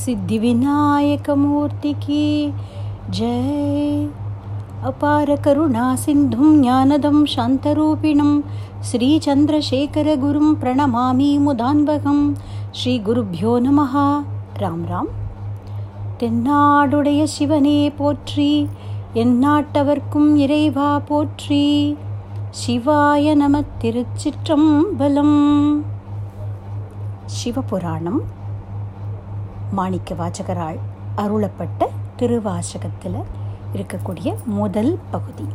सिद्धिविनायकमूर्ति की जय अपारकरुणासिन्धुं ज्ञानदं शान्तरूपिणं श्रीचन्द्रशेखरगुरुं प्रणमामि मुदान्वकं ஸ்ரீகுருப்பியோ நமஹா ராம் ராம் தென்னாடுடைய சிவனே போற்றி எந்நாட்டவர்க்கும் இறைவா போற்றி சிவாய நம திருச்சிற்றம்பலம் சிவபுராணம் மாணிக்க வாசகரால் அருளப்பட்ட திருவாசகத்தில் இருக்கக்கூடிய முதல் பகுதி.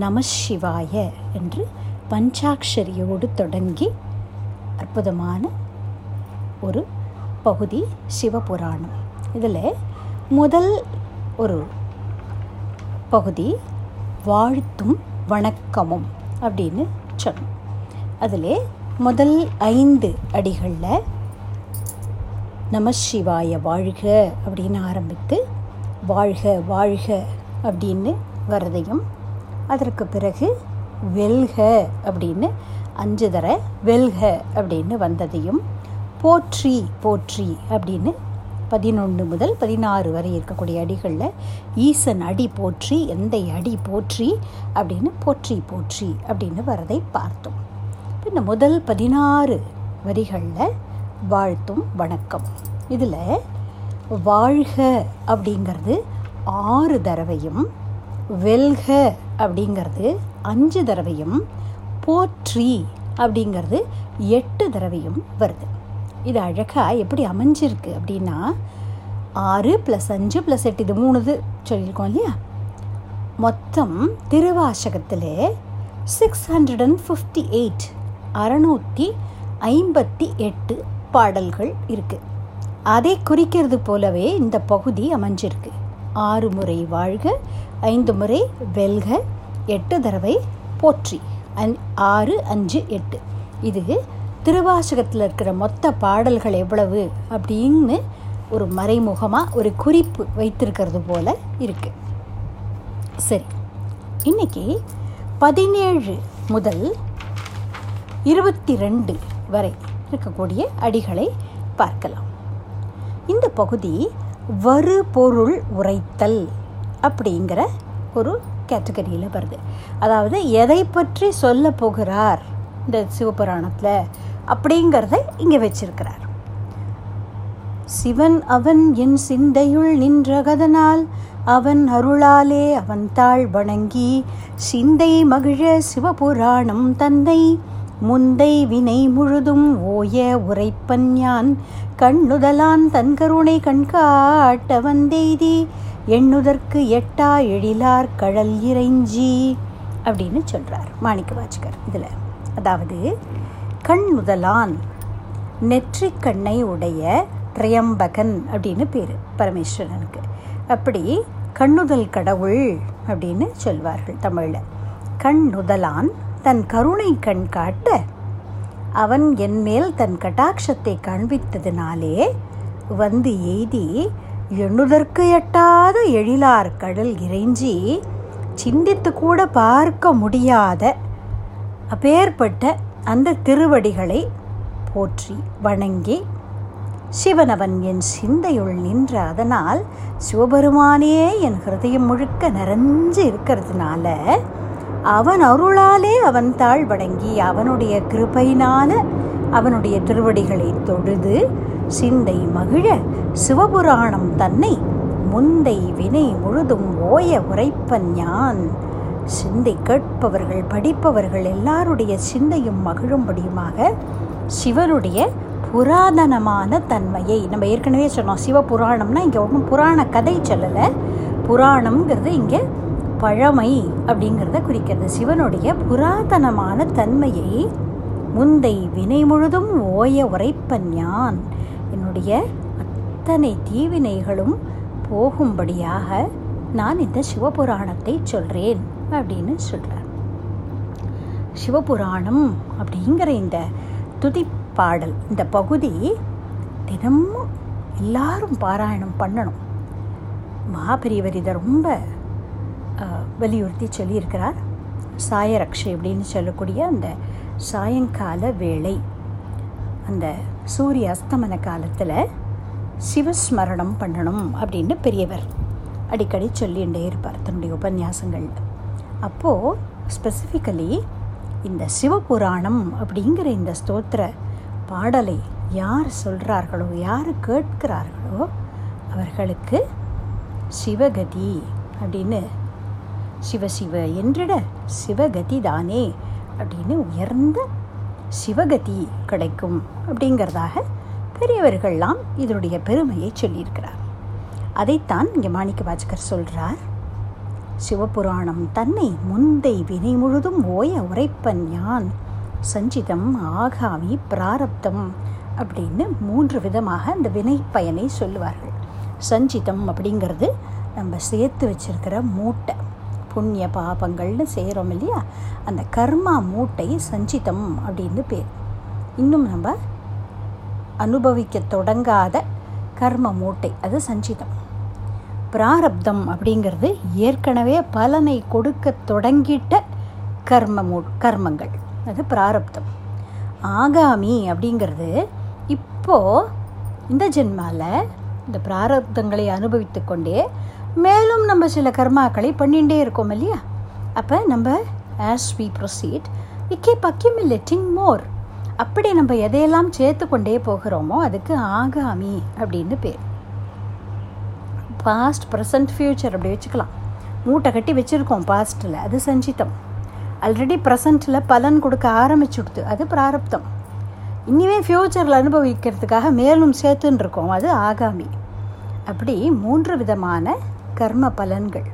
நமசிவாய என்று பஞ்சாட்சரியோடு தொடங்கி அற்புதமான ஒரு பகுதி சிவபுராணம். இதில் முதல் ஒரு பகுதி வாழ்த்தும் வணக்கமும் அப்படின்னு சொன்னோம் அதில் முதல் ஐந்து அடிகளில் நம சிவாய வாழ்க அப்படின்னு ஆரம்பித்து வாழ்க வாழ்க அப்படின்னு வரதையும் அதற்கு பிறகு வெல்க அப்படின்னு அஞ்சு தர வெல்க அப்படின்னு வந்ததையும் போற்றி போற்றி அப்படின்னு பதினொன்று முதல் பதினாறு வரை இருக்கக்கூடிய அடிகளில் ஈசன் அடி போற்றி எந்த அடி போற்றி அப்படின்னு போற்றி போற்றி அப்படின்னு வரதை பார்த்தோம். இந்த முதல் பதினாறு வரிகளில் வாழ்த்தும் வணக்கம். இதில் வாழ்க அப்படிங்கிறது ஆறு தடவையும் வெல்க அப்படிங்கிறது அஞ்சு தடவையும் போற்றி அப்படிங்கிறது எட்டு தடவையும் வருது. இது அழகாக எப்படி அமைஞ்சிருக்கு அப்படின்னா ஆறு ப்ளஸ் அஞ்சு ப்ளஸ் எட்டு இது மூணுது சொல்லியிருக்கோம் இல்லையா? மொத்தம் திருவாசகத்தில் six hundred and fifty eight அறநூற்றி ஐம்பத்தி எட்டு பாடல்கள் இருக்குது அதை குறிக்கிறது போலவே இந்த பகுதி அமைஞ்சிருக்கு. ஆறு முறை வாழ்க ஐந்து முறை வெல்க எட்டு தடவை போற்றி அந் ஆறு அஞ்சு எட்டு. இது திருவாசகத்தில் இருக்கிற மொத்த பாடல்கள் எவ்வளவு அப்படின்னு ஒரு மறைமுகமாக ஒரு குறிப்பு வைத்திருக்கிறது போல இருக்கு. சரி இன்னைக்கு பதினேழு முதல் இருபத்தி ரெண்டு வரை இருக்கக்கூடிய அடிகளை பார்க்கலாம். இந்த பகுதி வறு பொருள் உரைத்தல் அப்படிங்கிற ஒரு கேட்டகரியில் வருது. அதாவது எதை பற்றி சொல்ல போகிறார் இந்த சிவபுராணத்தில் அப்படிங்கிறத இங்கே வச்சிருக்கிறார். சிவன் அவன் என் சிந்தையுள் நின்றகதனால் அவன் அருளாலே அவன் தாழ் வணங்கி சிந்தை மகிழ சிவபுராணம் தந்தை முந்தை வினை முழுதும் ஓய உரைப்பன் யான் கண்ணுதலான் தன் கருணை கண்காட்ட வந்தெய்தி. எண்ணுதற்கு எட்டா எழிலார் கழல் இறைஞ்சி. அப்படின்னு சொல்கிறார் மாணிக்க வாச்சகர் இதில். அதாவது கண்ணுதலான் நெற்றிக்கண்ணை உடைய திரையம்பகன் அப்படின்னு பேர் பரமேஸ்வரனுக்கு. அப்படி கண்ணுதல் கடவுள் அப்படின்னு சொல்வார்கள் தமிழில். கண்ணுதலான் தன் கருணை கண் காட்ட அவன் என்மேல் தன் கட்டாட்சத்தை காண்பித்ததினாலே வந்து எய்தி எண்ணுதற்கு எட்டாத எழிலார் கடல் இறைஞ்சி சிந்தித்து கூட பார்க்க முடியாத அப்பேற்பட்ட அந்த திருவடிகளை போற்றி வணங்கி சிவனவன் என் சிந்தையுள் நின்ற அதனால் சிவபெருமானே என் ஹிருதயம் முழுக்க நிறைஞ்சு இருக்கிறதுனால அவன் அருளாலே அவன் தாழ் வணங்கி அவனுடைய கிருபையினால அவனுடைய திருவடிகளை தொழுது சிந்தை மகிழ சிவபுராணம் தன்னை முந்தை வினை முழுதும் ஓய உரைப்பன் யான் சிந்தை கேட்பவர்கள் படிப்பவர்கள் எல்லாருடைய சிந்தையும் மகிழும்படியுமாக சிவனுடைய புராதனமான தன்மையை நம்ம ஏற்கனவே சொன்னோம் சிவபுராணம்னா இங்கே ஒன்றும் புராண கதை சொல்லலை. புராணம்ங்கிறது இங்கே பழமை அப்படிங்கிறத குறிக்கிறது. சிவனுடைய புராதனமான தன்மையை முந்தை வினை முழுதும் ஓய உரைப்பன் யான். என்னுடைய அத்தனை தீவினைகளும் போகும்படியாக நான் இந்த சிவபுராணத்தை சொல்கிறேன் அப்படின்னு சொல்கிறார் சிவபுராணம் அப்படிங்கிற இந்த துதிப்பாடல் இந்த பகுதி தினமும் எல்லாரும் பாராயணம் பண்ணணும். மகாபெரியவர் இதை ரொம்ப வலியுறுத்தி சொல்லியிருக்கிறார். சாயரக்ஷை அப்படின்னு சொல்லக்கூடிய அந்த சாயங்கால வேளை அந்த சூரிய அஸ்தமன காலத்தில் சிவஸ்மரணம் பண்ணணும் அப்படின்னு பெரியவர் அடிக்கடி சொல்லிகிட்டே இருப்பார் தன்னுடைய உபன்யாசங்களில். அப்போது ஸ்பெசிஃபிக்கலி இந்த சிவபுராணம் அப்படிங்கிற இந்த ஸ்தோத்திர பாடலை யார் சொல்கிறார்களோ யார் கேட்கிறார்களோ அவர்களுக்கு சிவகதி அப்படின்னு சிவசிவ என்றிட சிவகதி தானே அப்படின்னு உயர்ந்த சிவகதி கிடைக்கும் அப்படிங்கிறதாக பெரியவர்கள்லாம் இதனுடைய பெருமையை சொல்லியிருக்கிறார். அதைத்தான் இங்கே மாணிக்க பாஜகர் சொல்கிறார் சிவபுராணம் தன்னை முந்தை வினை முழுதும் ஓய உரைப்பன் யான். சஞ்சிதம் ஆகாமி பிராரப்தம் அப்படின்னு மூன்று விதமாக அந்த வினை பயனை சொல்லுவார்கள். சஞ்சிதம் அப்படிங்கிறது நம்ம சேர்த்து வச்சிருக்கிற மூட்டை. புண்ணிய பாபங்கள்னு செய்கிறோம் இல்லையா? அந்த கர்மா மூட்டை சஞ்சிதம் அப்படின்னு பேர். இன்னும் நம்ம அனுபவிக்க தொடங்காத கர்ம மூட்டை அது சஞ்சிதம். பிராரப்தம் அப்படிங்கிறது ஏற்கனவே பலனை கொடுக்க தொடங்கிட்ட கர்ம மூ கர்மங்கள். அது பிராரப்தம். ஆகாமி அப்படிங்கிறது இப்போது இந்த ஜென்மாவில் இந்த பிராரப்தங்களை அனுபவித்து கொண்டே மேலும் நம்ம சில கர்மாக்களை பண்ணிகிட்டே இருக்கோம் இல்லையா? அப்போ நம்ம as we proceed we keep accumulating more அப்படி நம்ம எதையெல்லாம் சேர்த்து கொண்டே போகிறோமோ அதுக்கு ஆகாமி அப்படின்னு பேர். பாஸ்ட் ப்ரெசன்ட் ஃப்யூச்சர் அப்படி வச்சுக்கலாம். மூட்டை கட்டி வச்சுருக்கோம் பாஸ்ட்டில் அது சஞ்சித்தம். ஆல்ரெடி ப்ரெசண்ட்டில் பலன் கொடுக்க ஆரம்பிச்சுடுது அது பிராரப்தம். இனிமே ஃப்யூச்சரில் அனுபவிக்கிறதுக்காக மேலும் சேர்த்துன்னு இருக்கோம் அது ஆகாமி. அப்படி மூன்று விதமான கர்ம பலன்கள்.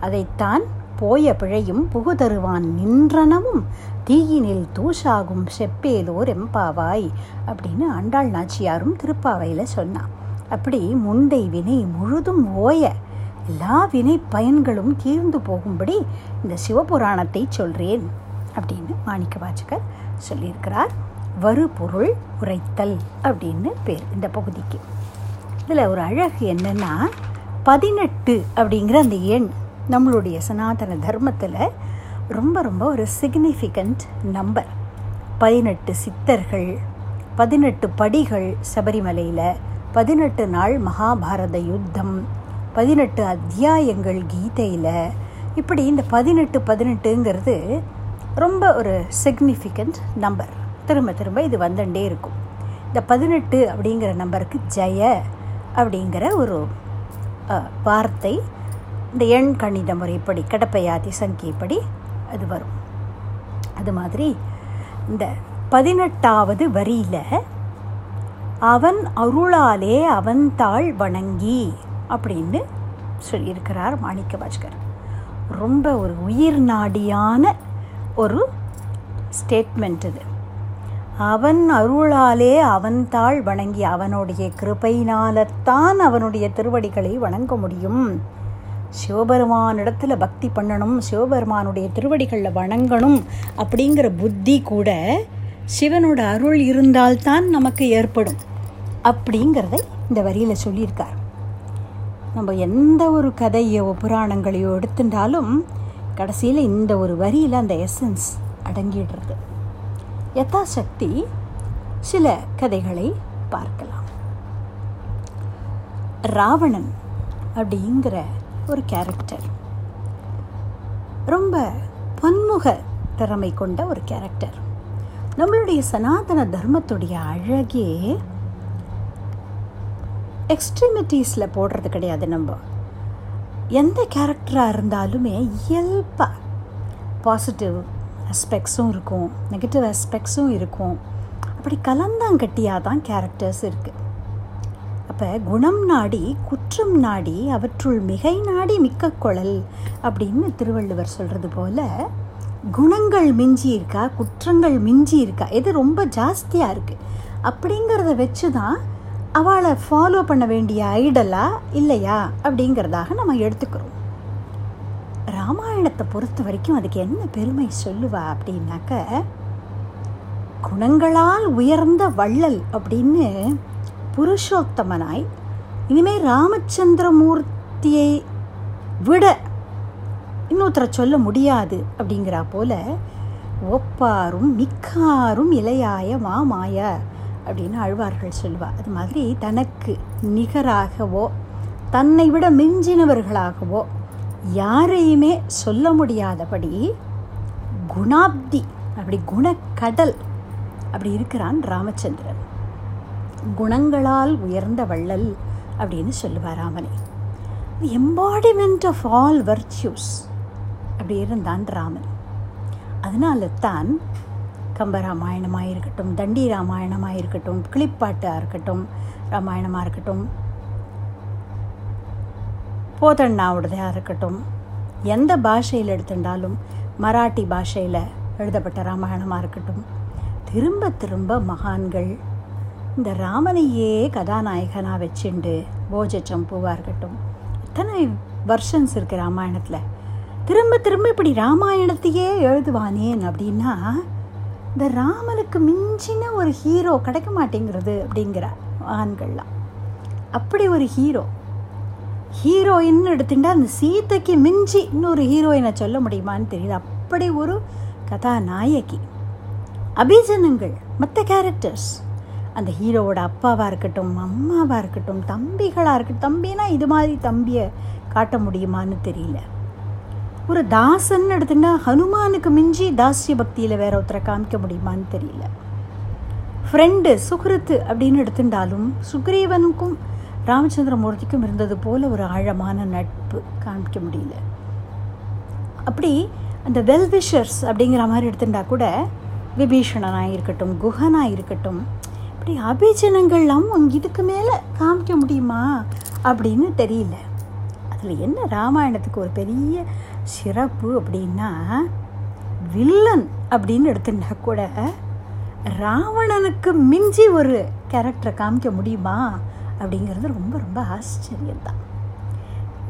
அதைத்தான் போய பிழையும் புகுதருவான் நின்றனவும் தீயினில் தூஷாகும் செப்பேலோர் எம்பாவாய் அப்படின்னு ஆண்டாள் நாச்சியாரும் திருப்பாவையில் சொன்னான் அப்படி முண்டை வினை முழுதும் ஓய எல்லா வினை பயன்களும் தீர்ந்து போகும்படி இந்த சிவபுராணத்தை சொல்கிறேன் அப்படின்னு மாணிக்க வாச்சகர் சொல்லியிருக்கிறார். வறுபொருள் உரைத்தல் அப்படின்னு பேர் இந்த பகுதிக்கு. இதில் ஒரு அழகு என்னென்னா பதினெட்டு அப்படிங்கிற அந்த எண் நம்மளுடைய சனாதன தர்மத்தில் ரொம்ப ரொம்ப ஒரு சிக்னிஃபிகண்ட் நம்பர் பதினெட்டு சித்தர்கள் பதினெட்டு படிகள் சபரிமலையில் பதினெட்டு நாள் மகாபாரத யுத்தம் பதினெட்டு அத்தியாயங்கள் கீதையில். இப்படி இந்த பதினெட்டு பதினெட்டுங்கிறது ரொம்ப ஒரு சிக்னிஃபிகண்ட் நம்பர் திரும்ப திரும்ப இது வந்துட்டே இருக்கும். இந்த பதினெட்டு அப்படிங்கிற நம்பருக்கு ஜெய அப்படிங்கிற ஒரு வார்த்தை இந்த எண் கணித முறைப்படி கடப்பையாதி சங்கியப்படி அது வரும். அது மாதிரி இந்த பதினெட்டாவது வரியில் அவன் அருளாலே அவன் தாழ் வணங்கி அப்படின்னு சொல்லியிருக்கிறார் மாணிக்க வாஜகர் ரொம்ப ஒரு உயிர் நாடியான ஒரு ஸ்டேட்மெண்ட் இது. அவன் அருளாலே அவன் தாழ் வணங்கி அவனுடைய கிருபையினால்தான் அவனுடைய திருவடிகளை வணங்க முடியும். சிவபெருமானிடத்தில் பக்தி பண்ணணும் சிவபெருமானுடைய திருவடிகளில் வணங்கணும் அப்படிங்கிற புத்தி கூட சிவனோட அருள் இருந்தால்தான் நமக்கு ஏற்படும் அப்படிங்கிறத இந்த வரியில் சொல்லியிருக்கார். நம்ம எந்த ஒரு கதையோ புராணங்களையோ எடுத்துட்டாலும் கடைசியில் இந்த ஒரு வரியில் அந்த எசன்ஸ் அடங்கிடுறது. யதாசக்தி சில கதைகளை பார்க்கலாம். ராவணன் அப்படிங்கிற ஒரு கேரக்டர் ரொம்ப பன்முக திறமை கொண்ட ஒரு கேரக்டர் நம்மளுடைய சனாதன தர்மத்துடைய அழகே எக்ஸ்ட்ரீமிட்டிஸில் போடுறது கிடையாது நம்ம. எந்த கேரக்டராக இருந்தாலுமே இயல்பாக பாசிட்டிவ் ரெஸ்பெக்ட்ஸும் இருக்கும். நெகட்டிவ் அஸ்பெக்ட்ஸும் இருக்கும். அப்படி கலந்தாங்கட்டியாக தான் கேரக்டர்ஸ் இருக்குது அப்போ குணம் நாடி குற்றம் நாடி அவற்றுள் மிகை நாடி மிக்க குழல் அப்படின்னு திருவள்ளுவர் சொல்கிறது போல் குணங்கள் மிஞ்சி இருக்கா குற்றங்கள் மிஞ்சி இருக்கா எது ரொம்ப ஜாஸ்தியாக இருக்குது அப்படிங்கிறத வச்சு தான் அவளை ஃபாலோ பண்ண வேண்டிய ஐடலா இல்லையா அப்படிங்கிறதாக நம்ம எடுத்துக்கிறோம். ராமாயணத்தை பொறுத்த வரைக்கும் அதுக்கு என்ன பெருமை சொல்லுவா அப்படின்னாக்க குணங்களால் உயர்ந்த வள்ளல் அப்படின்னு புருஷோத்தமனாய் இனிமேல் ராமச்சந்திரமூர்த்தியை விட இன்னொருத்தரை சொல்ல முடியாது அப்படிங்கிறா போல ஒப்பாரும் மிக்காரும் இலையாய மாமாய அப்படின்னு அழ்வார்கள் சொல்லுவா. அது மாதிரி தனக்கு நிகராகவோ தன்னை விட மிஞ்சினவர்களாகவோ யாரையுமே சொல்ல முடியாதபடி குணாப்தி அப்படி குணக்கடல் அப்படி இருக்கிறான் ராமச்சந்திரன். குணங்களால் உயர்ந்த வள்ளல் அப்படின்னு சொல்லுவார் ராமனை. எம்பாடிமெண்ட் ஆஃப் ஆல் வர்ச்சியூஸ் அப்படி இருந்தான் ராமன். அதனால தான் கம்பராமாயணமாக இருக்கட்டும் தண்டி ராமாயணமாக இருக்கட்டும் கிளிப்பாட்டாக இருக்கட்டும் ராமாயணமாக இருக்கட்டும் போதண்ணாவுடையதாக இருக்கட்டும். எந்த பாஷையில் எடுத்துட்டாலும் மராட்டி பாஷையில் எழுதப்பட்ட ராமாயணமாக இருக்கட்டும். திரும்ப திரும்ப மகான்கள் இந்த ராமனையே கதாநாயகனாக வச்சுண்டு போஜ சம்புவாக இருக்கட்டும் இத்தனை வருஷன்ஸ் இருக்குது ராமாயணத்தில். திரும்ப திரும்ப இப்படி ராமாயணத்தையே எழுதுவானேன் அப்படின்னா இந்த ராமனுக்கு மிஞ்சின ஒரு ஹீரோ கிடைக்க மாட்டேங்கிறது அப்படிங்கிற மகான்கள்லாம் அப்படி ஒரு ஹீரோ ஹீரோயின்னு எடுத்துட்டா அந்த சீதைக்கு மிஞ்சி இன்னொரு ஹீரோயினை சொல்ல முடியுமான்னு தெரியுது. அப்படி ஒரு கதாநாயகி. அபிஜனங்கள் மற்ற கேரக்டர்ஸ் அந்த ஹீரோவோட அப்பாவாக இருக்கட்டும் அம்மாவாக இருக்கட்டும் தம்பிகளாக இருக்கட்டும் தம்பினா இது மாதிரி தம்பியை காட்ட முடியுமான்னு தெரியல. ஒரு தாசன் எடுத்துட்டா ஹனுமானுக்கு மிஞ்சி தாசிய பக்தியில் வேற ஒருத்தரை காமிக்க முடியுமான்னு தெரியல. ஃப்ரெண்டு சுகிருத்து அப்படின்னு எடுத்துட்டாலும் சுக்ரீவனுக்கும் ராமச்சந்திரமூர்த்திக்கும் இருந்தது போல் ஒரு ஆழமான நட்பு காமிக்க முடியல. அப்படி அந்த வெல்விஷர்ஸ் அப்படிங்கிற மாதிரி எடுத்துட்டா கூட விபீஷணனாக இருக்கட்டும் குஹனாக இருக்கட்டும் இப்படி அபிஜனங்கள்லாம் இதுக்கு மேலே காமிக்க முடியுமா அப்படின்னு தெரியல. அதில் என்ன ராமாயணத்துக்கு ஒரு பெரிய சிறப்பு அப்படின்னா வில்லன் அப்படின்னு எடுத்துட்டா கூட ராவணனுக்கு மிஞ்சி ஒரு கேரக்டரை காமிக்க முடியுமா அப்படிங்கிறது ரொம்ப ரொம்ப ஆச்சரியம்தான்.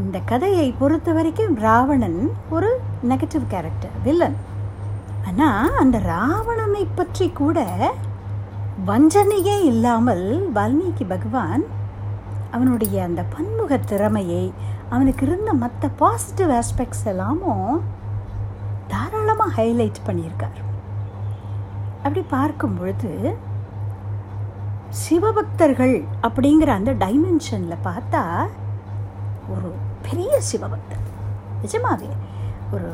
இந்த கதையை பொறுத்த வரைக்கும் ராவணன் ஒரு நெகட்டிவ் கேரக்டர் வில்லன் ஆனால் அந்த ராவணனை பற்றி கூட வஞ்சனையே இல்லாமல் வால்மீகி பகவான் அவனுடைய அந்த பன்முக திறமையை அவனுக்கு இருந்த மற்ற பாசிட்டிவ் ஆஸ்பெக்ட்ஸ் எல்லாமும் தாராளமாக ஹைலைட் பண்ணியிருக்கார். அப்படி பார்க்கும் பொழுது சிவபக்தர்கள் அப்படிங்கிற அந்த டைமென்ஷனில் பார்த்தா ஒரு பெரிய சிவபக்தர். நிஜமாவே ஒரு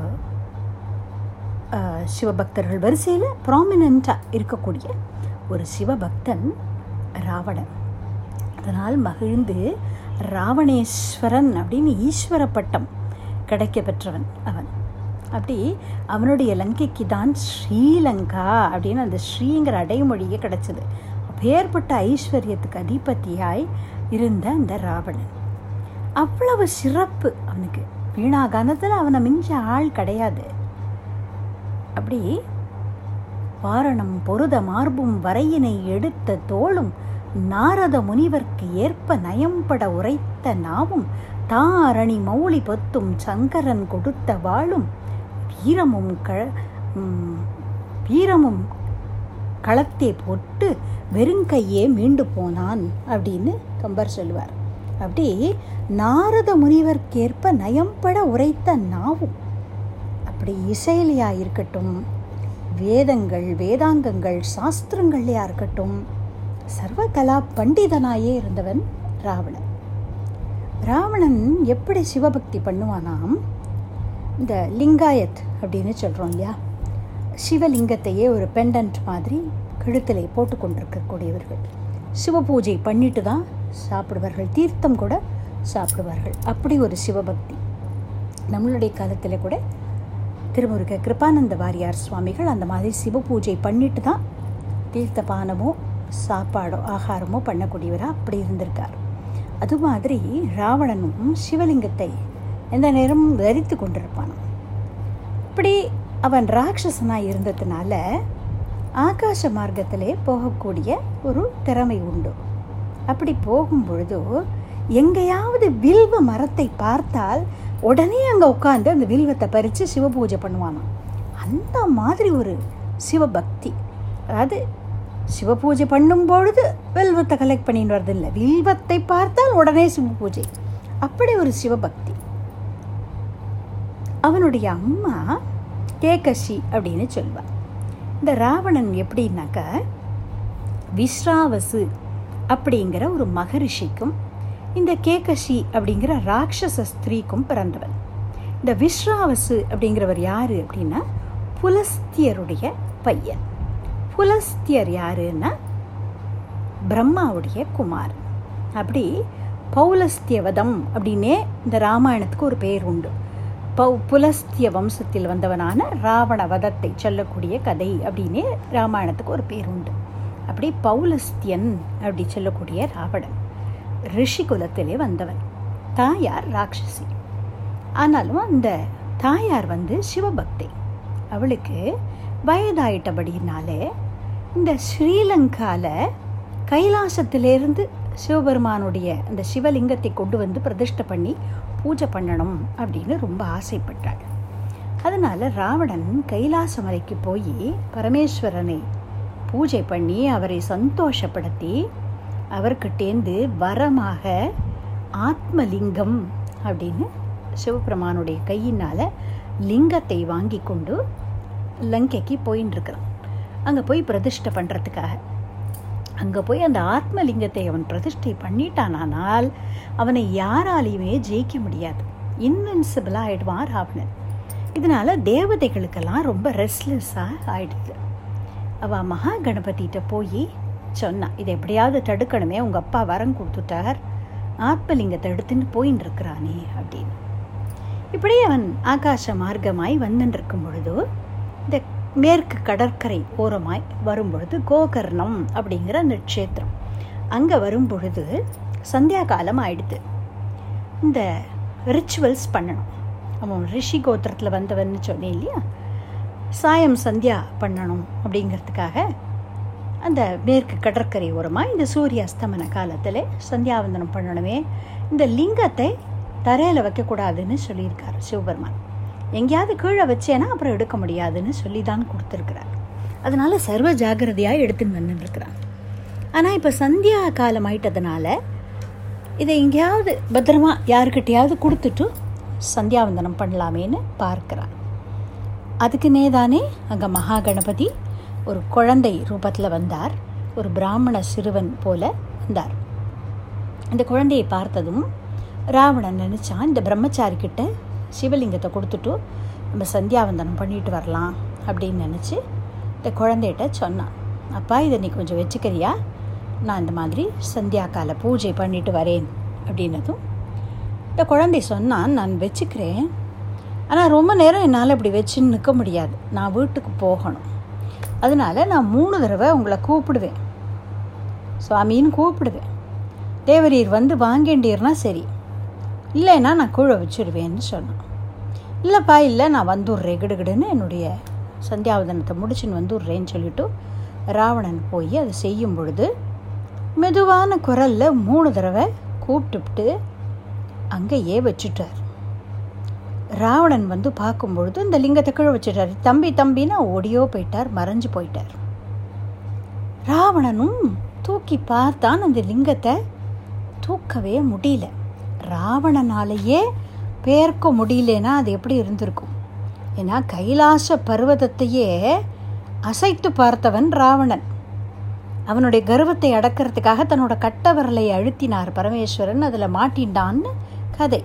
சிவபக்தர்கள் வரிசையில் ப்ராமினண்ட்டாக இருக்கக்கூடிய ஒரு சிவபக்தன் ராவணன். அதனால் மகிழ்ந்து ராவணேஸ்வரன் அப்படின்னு ஈஸ்வர பட்டம் கிடைக்க பெற்றவன் அவன். அப்படி அவனுடைய லங்கைக்கு தான் ஸ்ரீலங்கா அப்படின்னு அந்த ஸ்ரீங்கிற அடைமொழியே கிடச்சிது. அப்பேற்பட்ட ஐஸ்வர்யத்துக்கு அதிபதியாய் இருந்த அந்த ராவணன். அவ்வளவு சிறப்பு அவனுக்கு. வீணாகானத்தில் அவனை மிஞ்ச ஆள் கிடையாது. அப்படி வாரணம் பொருத மார்பும் வரையினை எடுத்த தோளும் நாரத முனிவர்க்கு ஏற்ப நயம்பட உரைத்த நாவும் தாரணி மௌளி பொத்தும் சங்கரன் கொடுத்த வாளும் வீரமும் க வீரமும் களத்தை போட்டு வெறுங்கையே மீண்டு போனான் அப்படின்னு கம்பர் சொல்லுவார். அப்படி நாரத முனிவர்க்கேற்ப நயம்பட உரைத்த நாவும் அப்படி இசையிலையா இருக்கட்டும் வேதங்கள் வேதாங்கங்கள் சாஸ்திரங்கள்லையா இருக்கட்டும் சர்வகலா பண்டிதனாயே இருந்தவன் ராவணன். ராவணன் எப்படி சிவபக்தி பண்ணுவானாம்? இந்த லிங்காயத் அப்படின்னு சொல்கிறோம் இல்லையா? சிவலிங்கத்தையே ஒரு பெண்டன்ட் மாதிரி கழுத்தில் போட்டு கொண்டிருக்கக்கூடியவர்கள் சிவ பூஜை பண்ணிட்டு தான் சாப்பிடுவார்கள் தீர்த்தம் கூட சாப்பிடுவார்கள். அப்படி ஒரு சிவபக்தி. நம்மளுடைய காலத்தில் கூட திருமுருக கிருபானந்த வாரியார் சுவாமிகள் அந்த மாதிரி சிவ பூஜை பண்ணிட்டு தான் தீர்த்த பானமோ சாப்பாடோ ஆகாரமோ பண்ணக்கூடியவராக அப்படி இருந்திருக்கார். அது மாதிரி ராவணனும் சிவலிங்கத்தை எந்த நேரமும் தரித்து கொண்டிருப்பான் இப்படி அவன் ராட்சசனாக இருந்ததுனால ஆகாச மார்க்கத்திலே போகக்கூடிய ஒரு திறமை உண்டு. அப்படி போகும் பொழுது எங்கேயாவது வில்வ மரத்தை பார்த்தால் உடனே அங்கே உட்காந்து அந்த வில்வத்தை பறித்து சிவ பூஜை பண்ணுவானாம். அந்த மாதிரி ஒரு சிவபக்தி. அதாவது சிவ பூஜை பண்ணும் பொழுது வில்வத்தை கலெக்ட் பண்ணிட்டு வரது இல்லை வில்வத்தை பார்த்தால் உடனே சிவ பூஜை. அப்படி ஒரு சிவபக்தி. அவனுடைய அம்மா கேகஷி அப்படின்னு சொல்வார் இந்த ராவணன் எப்படின்னாக்க விஸ்ராவசு அப்படிங்கிற ஒரு மகரிஷிக்கும் இந்த கேகஷி அப்படிங்கிற ராட்சச ஸ்திரீக்கும் பிறந்தவன் இந்த விஸ்ராவசு அப்படிங்கிறவர் யார் அப்படின்னா புலஸ்தியருடைய பையன். புலஸ்தியர் யாருன்னா பிரம்மாவுடைய குமார் அப்படி பௌலஸ்தியவதம் அப்படின்னே இந்த ராமாயணத்துக்கு ஒரு பெயர் உண்டு. பௌ புலஸ்திய வம்சத்தில் வந்தவனான ராவண வதத்தை சொல்லக்கூடிய கதை அப்படின்னே ராமாயணத்துக்கு ஒரு பேர் உண்டு அப்படி பௌலஸ்தியன் அப்படி சொல்லக்கூடிய ராவணன் ரிஷி குலத்திலே வந்தவன். தாயார் ராட்சசி. ஆனாலும் அந்த தாயார் வந்து சிவபக்தி. அவளுக்கு வயதாயிட்டபடினாலே இந்த ஸ்ரீலங்கால கைலாசத்திலேருந்து சிவபெருமானுடைய அந்த சிவலிங்கத்தை கொண்டு வந்து பிரதிஷ்டை பண்ணி பூஜை பண்ணணும் அப்படின்னு ரொம்ப ஆசைப்பட்டாள். அதனால் ராவணன் கைலாச மலைக்கு போய் பரமேஸ்வரனை பூஜை பண்ணி அவரை சந்தோஷப்படுத்தி அவர்கிட்டேந்து வரமாக ஆத்மலிங்கம் அப்படின்னு சிவபெருமானுடைய கையினால் லிங்கத்தை வாங்கி கொண்டு லங்கைக்கு போயின்னு இருக்கிறான். அங்கே போய் பிரதிஷ்டை பண்ணுறதுக்காக அங்கே போய் அந்த ஆத்மலிங்கத்தை அவன் பிரதிஷ்டை பண்ணிட்டானால் அவனை யாராலையுமே ஜெயிக்க முடியாது. இன்வின்சிபிளாக ஆயிடுவான் ராவணன். இதனால் தேவதைகளுக்கெல்லாம் ரொம்ப ரெஸ்ட்லெஸ்ஸாக ஆயிடுது. அவள் மகா கணபதிகிட்ட போய் சொன்னான் இதை எப்படியாவது தடுக்கணுமே உங்கள் அப்பா வரம் கொடுத்துட்டார். ஆத்மலிங்கத்தை எடுத்துன்னு போயின்னு இருக்கிறானே அப்படின்னு. இப்படி அவன் ஆகாச மார்க்கமாய் வந்துன்னு இருக்கும் பொழுது இந்த மேற்கு கடற்கரை ஓரமாய் வரும்பொழுது கோகர்ணம் அப்படிங்கிற அந்த க்ஷேத்திரம். அங்கே வரும்பொழுது சந்தியா காலம் ஆயிடுது. இந்த ரிச்சுவல்ஸ் பண்ணணும். அவன் ரிஷி கோத்திரத்தில் வந்தவன்னு சொன்னேன் இல்லையா? சாயம் சந்தியா பண்ணணும் அப்படிங்கிறதுக்காக அந்த மேற்கு கடற்கரை ஓரமாக இந்த சூரிய அஸ்தமன காலத்தில் சந்தியாவந்தனம் பண்ணணுமே. இந்த லிங்கத்தை தரையில் வைக்கக்கூடாதுன்னு சொல்லியிருக்கார் சிவபெருமான். எங்கேயாவது கீழே வச்சேன்னா அப்புறம் எடுக்க முடியாதுன்னு சொல்லி தான் கொடுத்துருக்குறார். அதனால் சர்வ ஜாகிரதையாக எடுத்துன்னு வந்துருக்குறாங்க ஆனால் இப்போ சந்தியா காலம் ஆயிட்டதுனால இதை எங்கேயாவது பத்திரமா யாருக்கிட்டையாவது கொடுத்துட்டு சந்தியாவந்தனம் பண்ணலாமேன்னு பார்க்குறான் அதுக்குனே தானே அங்கே மகா கணபதி ஒரு குழந்தை ரூபத்தில் வந்தார். ஒரு பிராமண சிறுவன் போல வந்தார். அந்த குழந்தையை பார்த்ததும் ராவணன் நினச்சான் இந்த பிரம்மச்சாரி கிட்ட சிவலிங்கத்தை கொடுத்துட்டு நம்ம சந்தியாவந்தனம் பண்ணிட்டு வரலாம் அப்படின்னு நினச்சி இந்த குழந்தைகிட்ட சொன்னான். அப்பா இதை நீ கொஞ்சம் வச்சுக்கிறியா? நான் இந்த மாதிரி சந்தியா கால பூஜை பண்ணிட்டு வரேன் அப்படின்னதும் இந்த குழந்தை சொன்னான். நான் வச்சுக்கிறேன். ஆனால் ரொம்ப நேரம் என்னால் இப்படி வச்சுன்னு நிற்க முடியாது. நான் வீட்டுக்கு போகணும். அதனால் நான் மூணு தடவை உங்களை கூப்பிடுவேன். சுவாமின்னு கூப்பிடுவேன். தேவரீர் வந்து வாங்கேண்டீர்னா சரி. இல்லைன்னா நான் கீழே வச்சுருவேன்னு சொன்னான். இல்லைப்பா இல்லை நான் வந்துடுறேன். கிடுகிடுன்னு என்னுடைய சந்தியாவதனத்தை முடிச்சுன்னு வந்துடுறேன்னு சொல்லிட்டு ராவணன் போய் அதை செய்யும் பொழுது மெதுவான குரலில் மூணு தடவை கூப்பிட்டுவிட்டு அங்கேயே வச்சுட்டார். ராவணன் வந்து பார்க்கும்பொழுது இந்த லிங்கத்தை கீழே வச்சுட்டார். தம்பி தம்பின்னு ஓடியோ போயிட்டார் மறைஞ்சு போயிட்டார். ராவணனும் தூக்கி பார்த்தான் அந்த லிங்கத்தை தூக்கவே முடியல. ராவணனாலேயே பேர்க்க முடியலன்னா அது எப்படி இருந்திருக்கும்? ஏன்னா கைலாச பர்வதத்தையே அசைத்து பார்த்தவன் ராவணன். அவனுடைய கர்வத்தை அடக்கிறதுக்காக தன்னோட கட்டவரலை அழுத்தினார் பரமேஸ்வரன். அதில் மாட்டின்டான்னு கதை.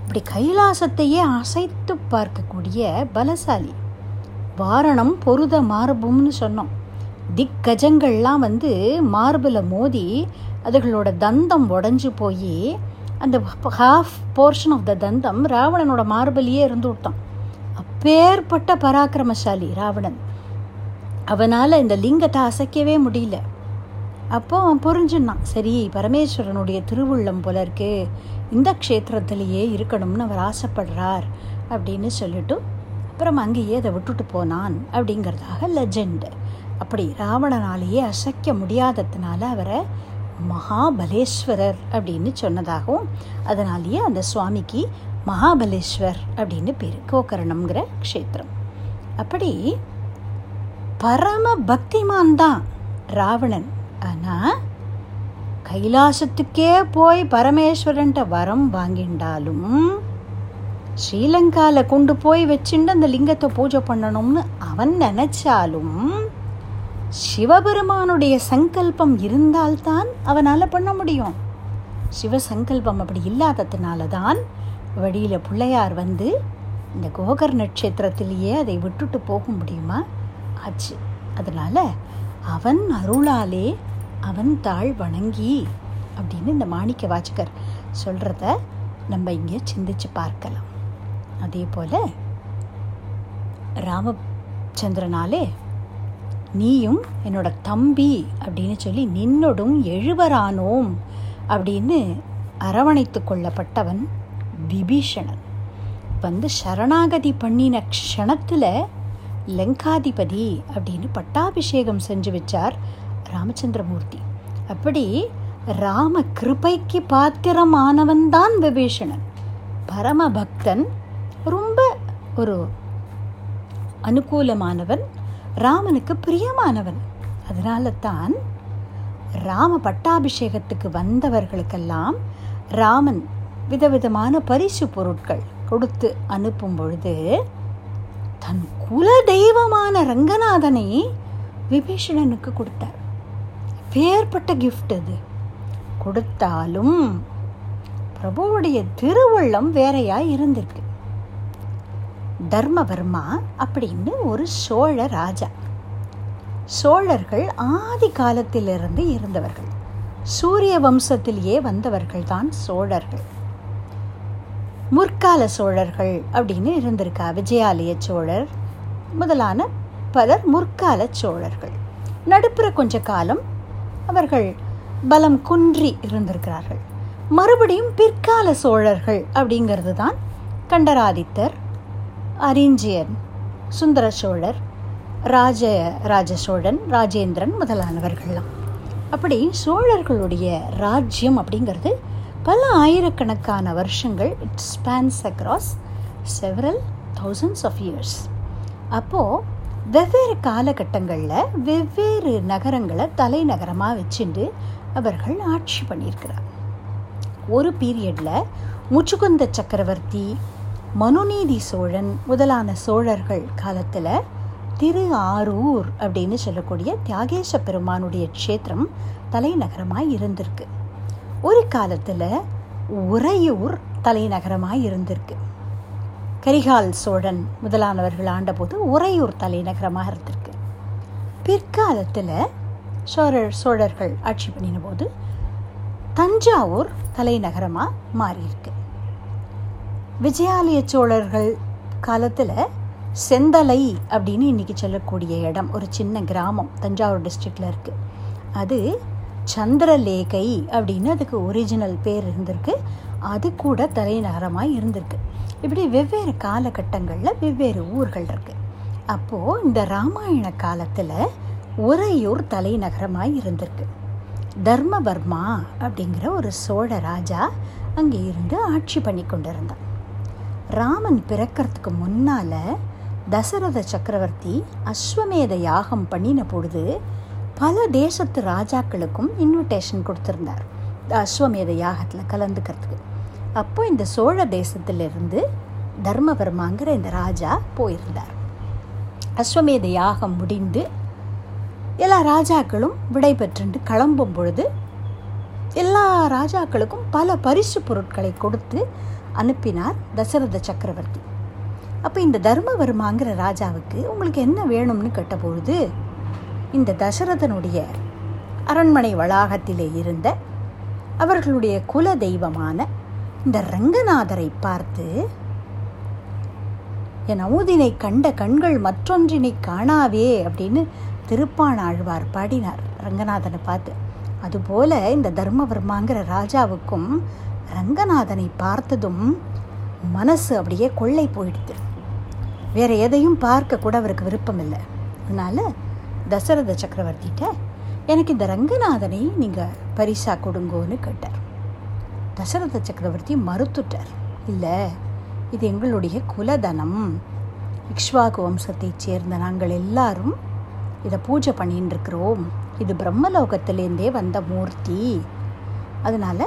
இப்படி கைலாசத்தையே அசைத்து பார்க்கக்கூடிய பலசாலி. வாரணம் பொருத மார்பும்னு சொன்னோம். திக்கஜங்கள்லாம் வந்து மார்பில் மோதி அதுகளோட தந்தம் உடஞ்சு போய் அந்த ஹாஃப் போர்ஷன் ஆஃப் த தந்தம் ராவணனோட மார்பலியே இருந்து விட்டான். அப்பேற்பட்ட பராக்கிரமசாலி ராவணன். அவனால் இந்த லிங்கத்தை அசைக்கவே முடியல. அப்போ அவன் புரிஞ்சுனான் சரி பரமேஸ்வரனுடைய திருவுள்ளம் போல இருக்கு. இந்த க்ஷேத்திரத்திலேயே இருக்கணும்னு அவர் ஆசைப்படுறார் அப்படின்னு சொல்லிட்டு அப்புறம் அங்கேயே அதை விட்டுட்டு போனான் அப்படிங்கிறதாக லெஜெண்டு அப்படி ராவணனாலேயே அசைக்க முடியாததுனால அவரை மகாபலேஸ்வரர் அப்படின்னு சொன்னதாகவும் அதனாலேயே அந்த சுவாமிக்கு மகாபலேஸ்வர் அப்படின்னு பேர் கோகரணம்ங்கிற க்ஷேத்திரம். அப்படி பரம பக்திமான் தான் ராவணன். ஆனால் கைலாசத்துக்கே போய் பரமேஸ்வரன்ட்ட வரம் வாங்கிண்டாலும் ஸ்ரீலங்காவில் கொண்டு போய் வச்சுட்டு அந்த லிங்கத்தை பூஜை பண்ணணும்னு அவன் நினச்சாலும் சிவபெருமானுடைய சங்கல்பம் இருந்தால்தான் அவனால் பண்ண முடியும். சிவ சங்கல்பம் அப்படி இல்லாததுனால தான் வழியில் பிள்ளையார் வந்து இந்த கோகர் நட்சத்திரத்திலேயே அதை விட்டுட்டு போக முடியுமா? ஆச்சு. அதனால் அவன் அருளாலே அவன் தாழ் வணங்கி அப்படின்னு இந்த மாணிக்க வாச்சகர் சொல்கிறத நம்ம இங்கே சிந்திச்சு பார்க்கலாம். அதே போல் ராமச்சந்திரனாலே நீயும் என்னோட தம்பி அப்படின்னு சொல்லி நின்னொடும் எழுவரானோம் அப்படின்னு அரவணைத்து கொள்ளப்பட்டவன் விபீஷணன். வந்து சரணாகதி பண்ணின க்ஷணத்தில் லங்காதிபதி அப்படின்னு பட்டாபிஷேகம் செஞ்சு வச்சார் ராமச்சந்திரமூர்த்தி. அப்படி ராம கிருபைக்கு பாத்திரமானவன் தான் விபீஷணன். பரம பக்தன் ரொம்ப ஒரு அனுகூலமானவன் ராமனுக்கு பிரியமானவன். அதனால தான் ராம பட்டாபிஷேகத்துக்கு வந்தவர்களுக்கெல்லாம் ராமன் விதவிதமான பரிசு பொருட்கள் கொடுத்து அனுப்பும் பொழுது தன் குல தெய்வமான ரங்கநாதனை விபீஷணனுக்கு கொடுத்தார். பேர்பட்ட கிஃப்ட் அது. கொடுத்தாலும் பிரபுவுடைய திருவள்ளம் வேறையா இருந்திருக்கு. தர்மவர்மா அப்படின்னு ஒரு சோழ ராஜா. சோழர்கள் ஆதி காலத்திலிருந்து இருந்தவர்கள். சூரிய வம்சத்திலேயே வந்தவர்கள் தான் சோழர்கள். முற்கால சோழர்கள் அப்படின்னு இருந்திருக்கா விஜயாலய சோழர் முதலான பலர் முற்கால சோழர்கள். நடுப்புற கொஞ்ச காலம் அவர்கள் பலம் குன்றி இருந்திருக்கிறார்கள். மறுபடியும் பிற்கால சோழர்கள் அப்படிங்கிறது தான் கண்டராதித்தர் அரிஞ்சியன் சுந்தர சோழர் ராஜ ராஜ சோழன் ராஜேந்திரன் முதலானவர்கள்லாம். அப்படி சோழர்களுடைய ராஜ்யம் அப்படிங்கிறது பல ஆயிரக்கணக்கான வருஷங்கள் it spans across several thousands of years அப்போது வெவ்வேறு காலகட்டங்களில் வெவ்வேறு நகரங்களை தலைநகரமாக வச்சுட்டு அவர்கள் ஆட்சி பண்ணியிருக்கிறார். ஒரு பீரியடில் முச்சுகுந்த சக்கரவர்த்தி மனுநீதி சோழன் முதலான சோழர்கள் காலத்தில் திரு ஆரூர் அப்படின்னு சொல்லக்கூடிய தியாகேச பெருமானுடைய க்ஷேத்திரம் தலைநகரமாக இருந்திருக்கு. ஒரு காலத்தில் உறையூர் தலைநகரமாக இருந்திருக்கு. கரிகால் சோழன் முதலானவர்கள் ஆண்டபோது உறையூர் தலைநகரமாக இருந்திருக்கு. பிற்காலத்தில் சோழர் சோழர்கள் ஆட்சி பண்ணின போது தஞ்சாவூர் தலைநகரமாக மாறியிருக்கு. விஜயாலய சோழர்கள் காலத்தில் செந்தலை அப்படின்னு இன்றைக்கி சொல்லக்கூடிய இடம். ஒரு சின்ன கிராமம் தஞ்சாவூர் டிஸ்ட்ரிக்டில் இருக்குது அது சந்திரலேகை அப்படின்னு அதுக்கு ஒரிஜினல் பேர் இருந்திருக்கு. அது கூட தலைநகரமாக இருந்திருக்கு. இப்படி வெவ்வேறு காலகட்டங்களில் வெவ்வேறு ஊர்கள் இருக்குது அப்போது இந்த ராமாயண காலத்தில் உறையூர் தலைநகரமாக இருந்திருக்கு. தர்மவர்மா அப்படிங்கிற ஒரு சோழ ராஜா அங்கே இருந்து ஆட்சி பண்ணி கொண்டிருந்தான். ராமன் பிறக்கிறதுக்கு முன்னால் தசரத சக்கரவர்த்தி அஸ்வமேத யாகம் பண்ணின பொழுது பல தேசத்து ராஜாக்களுக்கும் இன்விடேஷன் கொடுத்துருந்தார். அஸ்வமேத யாகத்தில் கலந்துக்கிறதுக்கு. அப்போ இந்த சோழ தேசத்திலிருந்து தர்மவர்மாங்கிற இந்த ராஜா போயிருந்தார். அஸ்வமேத யாகம் முடிந்து எல்லா ராஜாக்களும் விடைபெற்று கிளம்பும் பொழுது எல்லா ராஜாக்களுக்கும் பல பரிசு பொருட்களை கொடுத்து அனுப்பினார் தசரத சக்கரவர்த்தி. அப்போ இந்த தர்மவர்மாங்கிற ராஜாவுக்கு உங்களுக்கு என்ன வேணும்னு கேட்டபொழுது இந்த தசரதனுடைய அரண்மனை வளாகத்திலே இருந்த அவர்களுடைய குல தெய்வமான இந்த ரங்கநாதரை பார்த்து என் அமுதினை கண்ட கண்கள் மற்றொன்றினை காணாவே அப்படின்னு திருப்பாணாழ்வார் பாடினார் ரங்கநாதனை பார்த்து. அதுபோல இந்த தர்மவர்மாங்கிற ராஜாவுக்கும் ரங்கநாதனை பார்த்ததும் மனசு அப்படியே கொள்ளை போயிடுது. வேற எதையும் பார்க்க கூட அவருக்கு விருப்பம் இல்லை அதனால தசரத சக்கரவர்த்திகிட்ட எனக்கு இந்த ரங்கநாதனை நீங்கள் பரிசா கொடுங்கோன்னு கேட்டார். தசரத சக்கரவர்த்தி மறுத்துட்டார். இல்லை இது எங்களுடைய குலதனம். இக்ஷ்வாகு வம்சத்தைச் சேர்ந்த நாங்கள் எல்லாரும் இதை பூஜை பண்ணின்னு இருக்கிறோம் இது பிரம்மலோகத்திலேருந்தே வந்த மூர்த்தி. அதனால்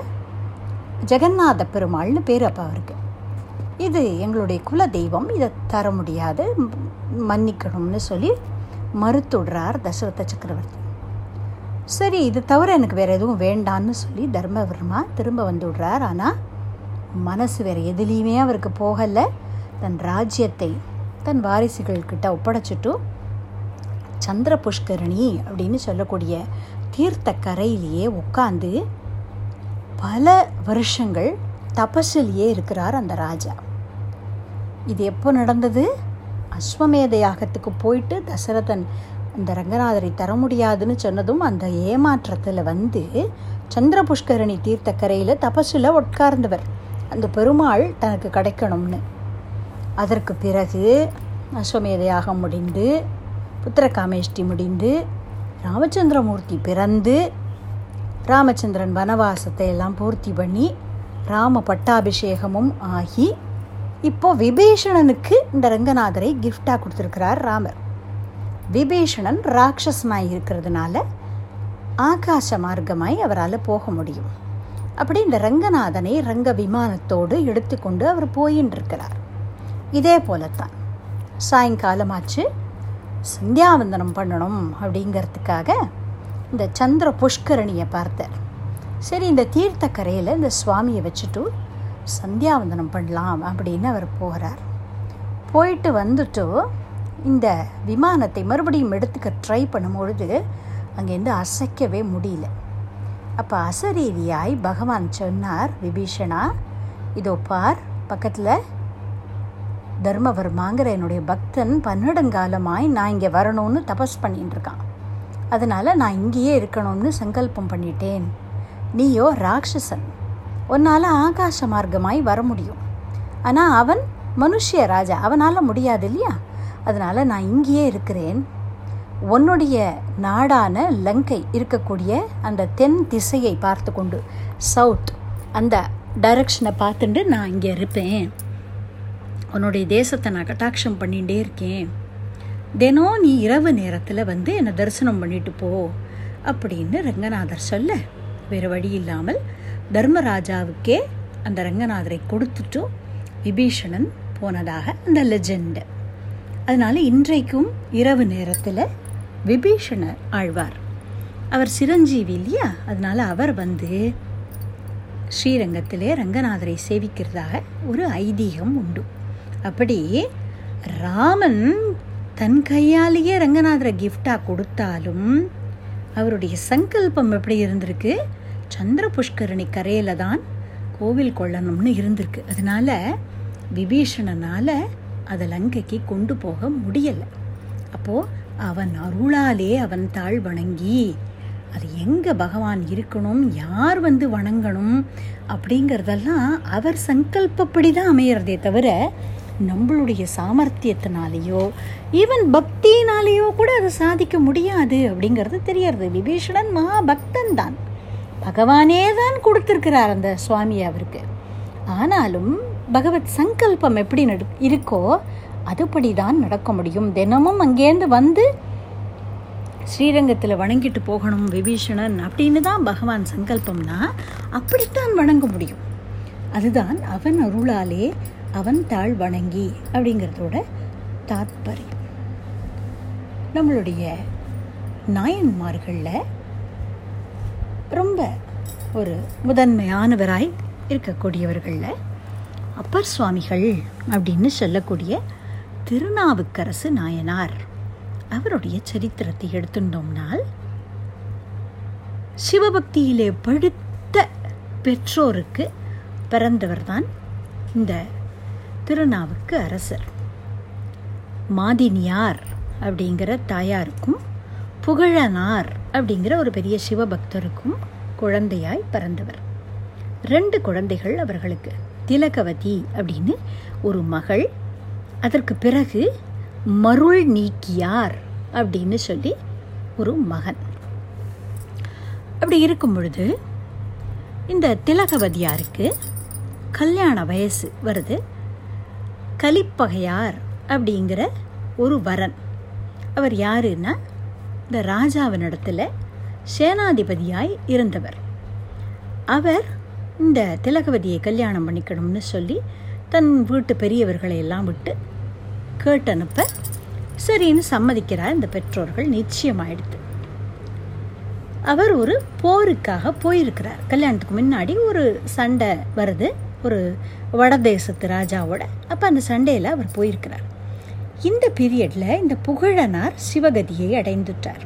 ஜெகநாத பெருமாள்னு பேர் அப்போ அவருக்கு. இது எங்களுடைய குல தெய்வம் இதை தர முடியாது மன்னிக்கணும்னு சொல்லி மறுத்துடுறார் தசரத சக்கரவர்த்தி. சரி இது தவிர எனக்கு வேறு எதுவும் வேண்டான்னு சொல்லி தர்மவர்மா திரும்ப வந்து விடுறார். ஆனால் மனசு வேறு எதுலேயுமே அவருக்கு போகலை. தன் ராஜ்யத்தை தன் வாரிசுகள்கிட்ட ஒப்படைச்சிட்டும் சந்திர புஷ்கரணி அப்படின்னு சொல்லக்கூடிய தீர்த்த கரையிலேயே உட்காந்து பல வருஷங்கள் தபசிலேயே இருக்கிறார் அந்த ராஜா. இது எப்போ நடந்தது? அஸ்வமேத யாகத்துக்கு போயிட்டு தசரதன் இந்த ரங்கநாதரை தர முடியாதுன்னு சொன்னதும் அந்த ஏமாற்றத்தில் வந்து சந்திர புஷ்கரணி தீர்த்த கரையில் உட்கார்ந்தவர். அந்த பெருமாள் தனக்கு கிடைக்கணும்னு. அதற்கு பிறகு அஸ்வமேத யாகம் முடிந்து புத்திரகாமேஷ்டி முடிந்து ராமச்சந்திரமூர்த்தி பிறந்து ராமச்சந்திரன் வனவாசத்தை எல்லாம் பூர்த்தி பண்ணி ராம பட்டாபிஷேகமும் ஆகி இப்போ விபீஷணனுக்கு இந்த ரங்கநாதரை கிஃப்டாக கொடுத்துருக்கிறார் ராமர். விபீஷணன் ராட்சசனாய் இருக்கிறதுனால ஆகாச மார்க்கமாய் அவரால் போக முடியும். அப்படி இந்த ரங்கநாதனை ரங்க விமானத்தோடு எடுத்துக்கொண்டு அவர் போயின்னு இருக்கிறார். இதே போலத்தான். சாயங்காலமாச்சு சந்தியாவந்தனம் பண்ணணும் அப்படிங்கிறதுக்காக இந்த சந்திர புஷ்கரணியை பார்த்தார். சரி இந்த தீர்த்த கரையில் இந்த சுவாமியை வச்சுட்டு சந்தியாவந்தனம் பண்ணலாம் அப்படின்னு அவர் போகிறார் போயிட்டு வந்துட்டு இந்த விமானத்தை மறுபடியும் எடுத்துக்க ட்ரை பண்ணும்பொழுது அங்கேருந்து அசைக்கவே முடியல. அப்போ அசரீதியாய் பகவான் சொன்னார் விபீஷணா இதோ பார் பக்கத்தில் தர்மவர்மாங்கிற என்னுடைய பக்தன் பன்னெடுங்காலமாய் நான் இங்கே வரணும்னு தபஸ் பண்ணிட்டு இருக்கான். அதனால் நான் இங்கேயே இருக்கணும்னு சங்கல்பம் பண்ணிட்டேன். நீயோ ராட்சசன். உன்னால் ஆகாச மார்க்கமாய் வர முடியும். ஆனால் அவன் மனுஷிய ராஜா. அவனால் முடியாது இல்லையா? அதனால் நான் இங்கேயே இருக்கிறேன். உன்னுடைய நாடான லங்கை இருக்கக்கூடிய அந்த தென் திசையை பார்த்து கொண்டு சவுத் அந்த டைரக்ஷனை பார்த்துட்டு நான் இங்கே இருப்பேன். உன்னுடைய தேசத்தை நான் கட்டாட்சம் பண்ணிகிட்டே இருக்கேன். தினம் நீ இரவு நேரத்தில் வந்து என்னை தரிசனம் பண்ணிட்டு போ அப்படின்னு ரங்கநாதர் சொல்ல. வேறு வழி இல்லாமல் தர்மராஜாவுக்கே அந்த ரங்கநாதரை கொடுத்துட்டும் விபீஷணன் போனதாக அந்த லெஜெண்டு அதனால் இன்றைக்கும் இரவு நேரத்தில் விபீஷணர் ஆழ்வார். அவர் சிரஞ்சீவி இல்லையா? அதனால் அவர் வந்து ஸ்ரீரங்கத்திலே ரங்கநாதரை சேவிக்கிறதாக ஒரு ஐதீகம் உண்டு. அப்படி ராமன் தன் கையாலேயே ரங்கநாதரை கிஃப்டாக கொடுத்தாலும் அவருடைய சங்கல்பம் எப்படி இருந்திருக்கு? சந்திர புஷ்கரணி கரையில் தான் கோவில் கொள்ளணும்னு இருந்திருக்கு. அதனால விபீஷணனால் அதை லங்கைக்கு கொண்டு போக முடியலை. அப்போது அவன் அருளாலே அவன் தாழ் வணங்கி அது எங்கே பகவான் இருக்கணும்? யார் வந்து வணங்கணும்? அப்படிங்கிறதெல்லாம் அவர் சங்கல்பப்படி தான் அமையிறதே தவிர நம்மளுடைய சாமர்த்தியத்தினாலேயோ ஈவன் பக்தியினாலேயோ கூட அதை சாதிக்க முடியாது அப்படிங்கிறது தெரியறது விபீஷணன் மகா பக்தன் தான். பகவானே தான் கொடுத்துருக்கிறார் அந்த சுவாமி அவருக்கு. ஆனாலும் பகவத் சங்கல்பம் எப்படி நடு இருக்கோ அதுபடி தான் நடக்க முடியும். தினமும் அங்கேருந்து வந்து ஸ்ரீரங்கத்தில் வணங்கிட்டு போகணும் விபீஷணன் அப்படின்னு தான் பகவான் சங்கல்பம்னா அப்படித்தான் வணங்க முடியும். அதுதான் அவன் அருளாலே அவன் தாழ் வணங்கி அப்படிங்கிறதோட தாத்பரியம். நம்மளுடைய நாயன்மார்களில் ரொம்ப ஒரு முதன்மையானவராய் இருக்கக்கூடியவர்களில் அப்பர் சுவாமிகள் அப்படின்னு சொல்லக்கூடிய திருநாவுக்கரசு நாயனார். அவருடைய சரித்திரத்தை எடுத்துட்டோம்னால் சிவபக்தியிலே படுத்த பெற்றோருக்கு பிறந்தவர்தான் இந்த திருநாவுக்கு அரசர். மாதினியார் அப்படிங்கிற தாயாருக்கும் புகழனார் அப்படிங்கிற ஒரு பெரிய சிவபக்தருக்கும் குழந்தையாய் பிறந்தவர். ரெண்டு குழந்தைகள் அவர்களுக்கு. திலகவதி அப்படின்னு ஒரு மகள். அதற்கு பிறகு மருள் நீக்கியார் அப்படின்னு சொல்லி ஒரு மகன். அப்படி இருக்கும் பொழுது இந்த திலகவதியாருக்கு கல்யாண வயசு வருது. கலிப்பகையார் அப்படிங்கிற ஒரு வரன். அவர் யாருன்னா இந்த ராஜாவினிடத்தில் சேனாதிபதியாய் இருந்தவர். அவர் இந்த திலகவதியை கல்யாணம் பண்ணிக்கணும்னு சொல்லி தன் வீட்டு பெரியவர்களை எல்லாம் விட்டு கேட்டனுப்ப சரின்னு சம்மதிக்கிறார் இந்த பெற்றோர்கள் நிச்சயமாயிடுது அவர் ஒரு போருக்காக போயிருக்கிறார். கல்யாணத்துக்கு முன்னாடி ஒரு சண்டை வருது. ஒரு வடதேசத்து ராஜாவோட அப்போ அந்த சண்டையில் அவர் போயிருக்கிறார். இந்த பீரியடில் இந்த புகழனார் சிவகதியை அடைந்துட்டார்.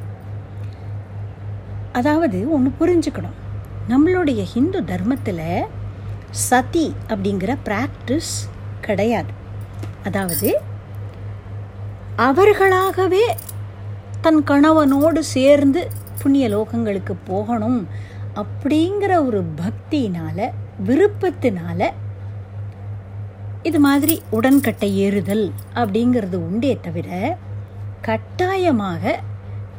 அதாவது ஒன்று புரிஞ்சுக்கணும். நம்மளுடைய ஹிந்து தர்மத்தில் சதி அப்படிங்கிற ப்ராக்டிஸ் கிடையாது. அதாவது அவர்களாகவே தன் கணவனோடு சேர்ந்து புண்ணிய லோகங்களுக்கு போகணும் அப்படிங்கிற ஒரு பக்தியினால் விருப்பத்தினால இது மாதிரி உடன்கட்டை ஏறுதல் அப்படிங்கிறது உண்டே தவிர கட்டாயமாக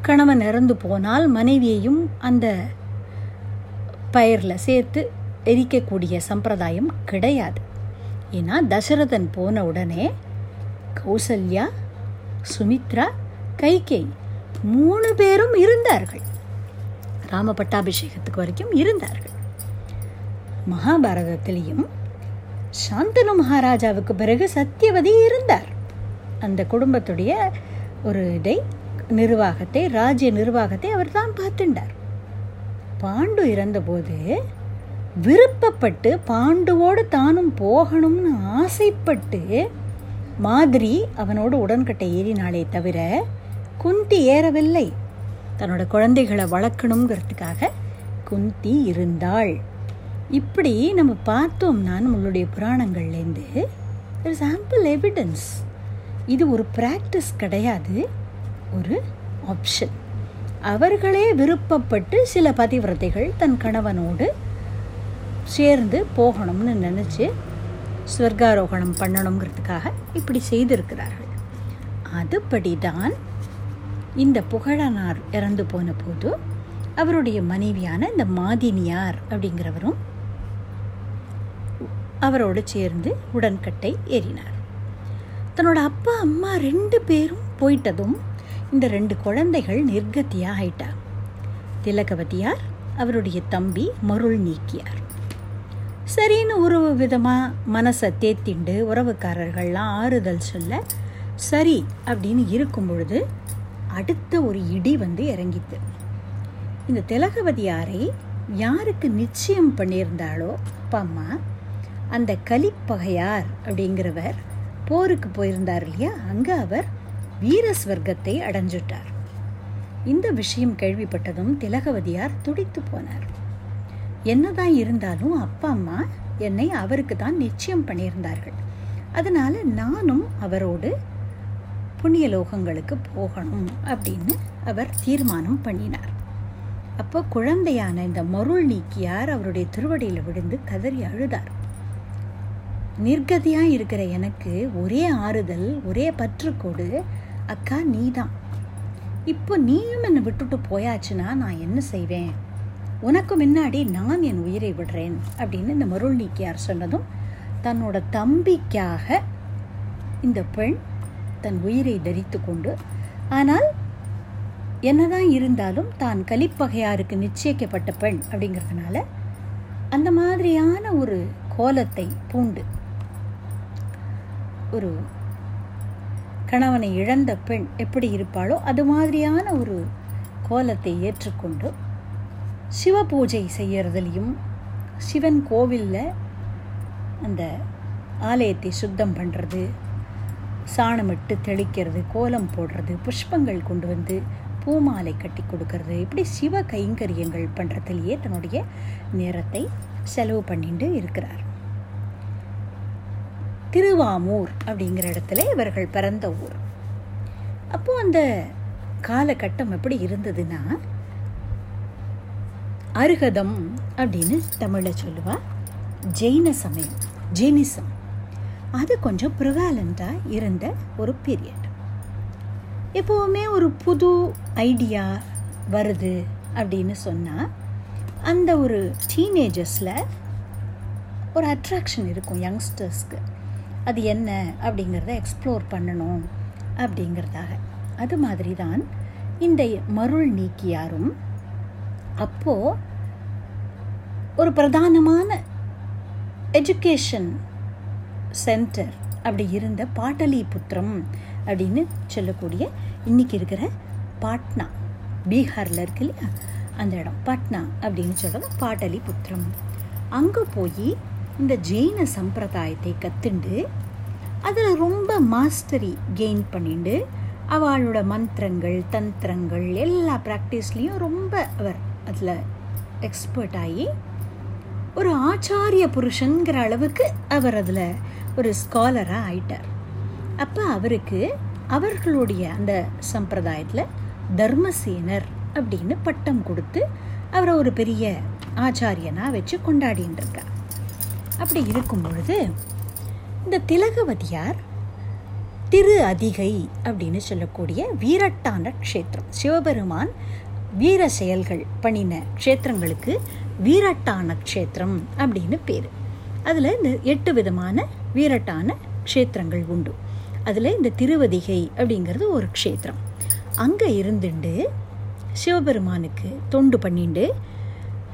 கணவன் இறந்து போனால் மனைவியையும் அந்த பயிரில் சேர்த்து எரிக்கக்கூடிய சம்பிரதாயம் கிடையாது. ஏன்னா தசரதன் போன உடனே கௌசல்யா சுமித்ரா கைகை மூணு பேரும் இருந்தார்கள். ராம பட்டாபிஷேகத்துக்கு வரைக்கும் இருந்தார்கள். மகாபாரதத்திலையும் சாந்தனு மகாராஜாவுக்கு பிறகு சத்தியவதி இருந்தார். அந்த குடும்பத்துடைய ஒரு இதை நிர்வாகத்தை ராஜ்ய நிர்வாகத்தை அவர் தான் பார்த்துட்டார் பாண்டு இறந்தபோது விருப்பப்பட்டு பாண்டுவோடு தானும் போகணும்னு ஆசைப்பட்டு மாதிரி அவனோடு உடன்கட்டை ஏறினாலே தவிர குந்தி ஏறவில்லை. தன்னோட குழந்தைகளை வளர்க்கணுங்கிறதுக்காக குந்தி இருந்தாள். இப்படி நம்ம பார்த்தோம்னா நம்மளுடைய புராணங்கள்லேருந்து இட்ஸ் ஆம்பிள் எவிடன்ஸ் இது ஒரு ப்ராக்டிஸ் கிடையாது ஒரு ஆப்ஷன் அவர்களே விருப்பப்பட்டு சில பதிவிரதைகள் தன் கணவனோடு சேர்ந்து போகணும்னு நினச்சி ஸ்வர்காரோகணம் பண்ணணுங்கிறதுக்காக இப்படி செய்திருக்கிறார்கள். அதுபடி தான் இந்த புகழனார் இறந்து போன போது அவருடைய மனைவியான இந்த மாதினியார் அப்படிங்கிறவரும் அவரோடு சேர்ந்து உடன்கட்டை ஏறினார். தன்னோட அப்பா அம்மா ரெண்டு பேரும் போயிட்டதும் இந்த ரெண்டு குழந்தைகள் நிர்கத்தியாக ஆயிட்டார் திலகவதியார் அவருடைய தம்பி மருள் நீக்கியார். சரின்னு ஒரு விதமாக மனசை தேத்திண்டு உறவுக்காரர்கள்லாம் ஆறுதல் சொல்ல சரி அப்படின்னு இருக்கும் பொழுது அடுத்த ஒரு இடி வந்து இறங்கித்து. இந்த திலகவதியாரை யாருக்கு நிச்சயம் பண்ணியிருந்தாளோ அப்பா அம்மா அந்த கலிப்பகையார் அப்படிங்கிறவர் போருக்கு போயிருந்தார் இல்லையா? அங்கே அவர் வீரஸ்வர்க்கத்தை அடைஞ்சுட்டார். இந்த விஷயம் கேள்விப்பட்டதும் திலகவதியார் துடித்து போனார். என்னதான் இருந்தாலும் அப்பா அம்மா என்னை அவருக்கு தான் நிச்சயம் பண்ணியிருந்தார்கள். அதனால நானும் அவரோடு புண்ணிய லோகங்களுக்கு போகணும் அப்படின்னு அவர் தீர்மானம் பண்ணினார். அப்போ குழந்தையான இந்த மருள் நீக்கியார் அவருடைய திருவடியில் விழுந்து கதறி அழுதார். நிர்கதியாக இருக்கிற எனக்கு ஒரே ஆறுதல் ஒரே பற்றுக்கோடு அக்கா நீ தான் இப்போ நீயும் என்னை விட்டுட்டு போயாச்சுன்னா நான் என்ன செய்வேன்? உனக்கு முன்னாடி நான் என் உயிரை விடுறேன் அப்படின்னு இந்த மருள் நீக்கியார் சொன்னதும் தன்னோட தம்பிக்காக இந்த பெண் தன் உயிரை தரித்து கொண்டு ஆனால் என்னதான் இருந்தாலும் தான் கலிப்பகையாருக்கு நிச்சயிக்கப்பட்ட பெண் அப்படிங்கிறதுனால அந்த மாதிரியான ஒரு கோலத்தை பூண்டு ஒரு கணவனை இழந்த பெண் எப்படி இருப்பாளோ அது மாதிரியான ஒரு கோலத்தை ஏற்றுக்கொண்டு சிவ பூஜை செய்யறதுலையும் சிவன் கோவிலில் அந்த ஆலயத்தை சுத்தம் பண்ணுறது சாணமிட்டு தெளிக்கிறது கோலம் போடுறது புஷ்பங்கள் கொண்டு வந்து பூமாலை கட்டி கொடுக்கறது இப்படி சிவ கைங்கரியங்கள் பண்ணுறதுலையே தன்னுடைய நேரத்தை செலவு பண்ணிட்டு இருக்கிறார். திருவாமூர் அப்படிங்கிற இடத்துல இவர்கள் பிறந்த ஊர். அப்போ அந்த காலகட்டம் எப்படி இருந்ததுன்னா அருகதம் அப்படின்னு தமிழில் சொல்லுவா ஜெயின சமயம் ஜெயினிசம். அது கொஞ்சம் ப்ரிவாலண்ட்டாக இருந்த ஒரு பீரியட் எப்போவுமே ஒரு புது ஐடியா வருது அப்படின்னு சொன்னால் அந்த ஒரு டீனேஜர்ஸில் ஒரு அட்ராக்ஷன் இருக்கும் யங்ஸ்டர்ஸ்க்கு அது என்ன அப்படிங்கிறத எக்ஸ்ப்ளோர் பண்ணணும் அப்படிங்கிறதாக. அது மாதிரி தான் இந்த மருள் நீக்கியாரும் அப்போது ஒரு பிரதானமான எஜுகேஷன் சென்டர் அப்படி இருந்த பாட்டலிபுத்திரம் அப்படின்னு சொல்லக்கூடிய இன்னைக்கு இருக்கிற பாட்னா. பீகாரில் இருக்கு இல்லையா? அந்த இடம். பாட்னா அப்படின்னு சொல்கிறது பாட்டலிபுத்திரம். அங்கே போய் இந்த ஜெயின சம்பிரதாயத்தை கற்றுண்டு அதில் ரொம்ப மாஸ்டரி கெயின் பண்ணிண்டு அவளோட மந்திரங்கள் தந்திரங்கள் எல்லா ப்ராக்டிஸ்லேயும் ரொம்ப அவர் அதில் எக்ஸ்பர்ட் ஆகி ஒரு ஆச்சாரிய புருஷங்கிற அளவுக்கு அவர் அதில் ஒரு ஸ்காலராக ஆயிட்டார். அப்போ அவருக்கு அவர்களுடைய அந்த சம்பிரதாயத்தில் தர்மசேனர் அப்படின்னு பட்டம் கொடுத்து அவரை ஒரு பெரிய ஆச்சாரியனாக வச்சு கொண்டாடின்னு இருக்கார். அப்படி இருக்கும் பொழுது இந்த திலகவதியார் திரு அதிகை அப்படின்னு சொல்லக்கூடிய வீரட்டான க்ஷேத்திரம் சிவபெருமான் வீர செயல்கள் பண்ணின க்ஷேத்திரங்களுக்கு வீரட்டான க்ஷேத்திரம் அப்படின்னு பேர். அதில் இந்த எட்டு விதமான வீரட்டான க்ஷேத்திரங்கள் உண்டு. அதில் இந்த திருவதிகை அப்படிங்கிறது ஒரு க்ஷேத்திரம். அங்கே இருந்துண்டு சிவபெருமானுக்கு தொண்டு பண்ணிண்டு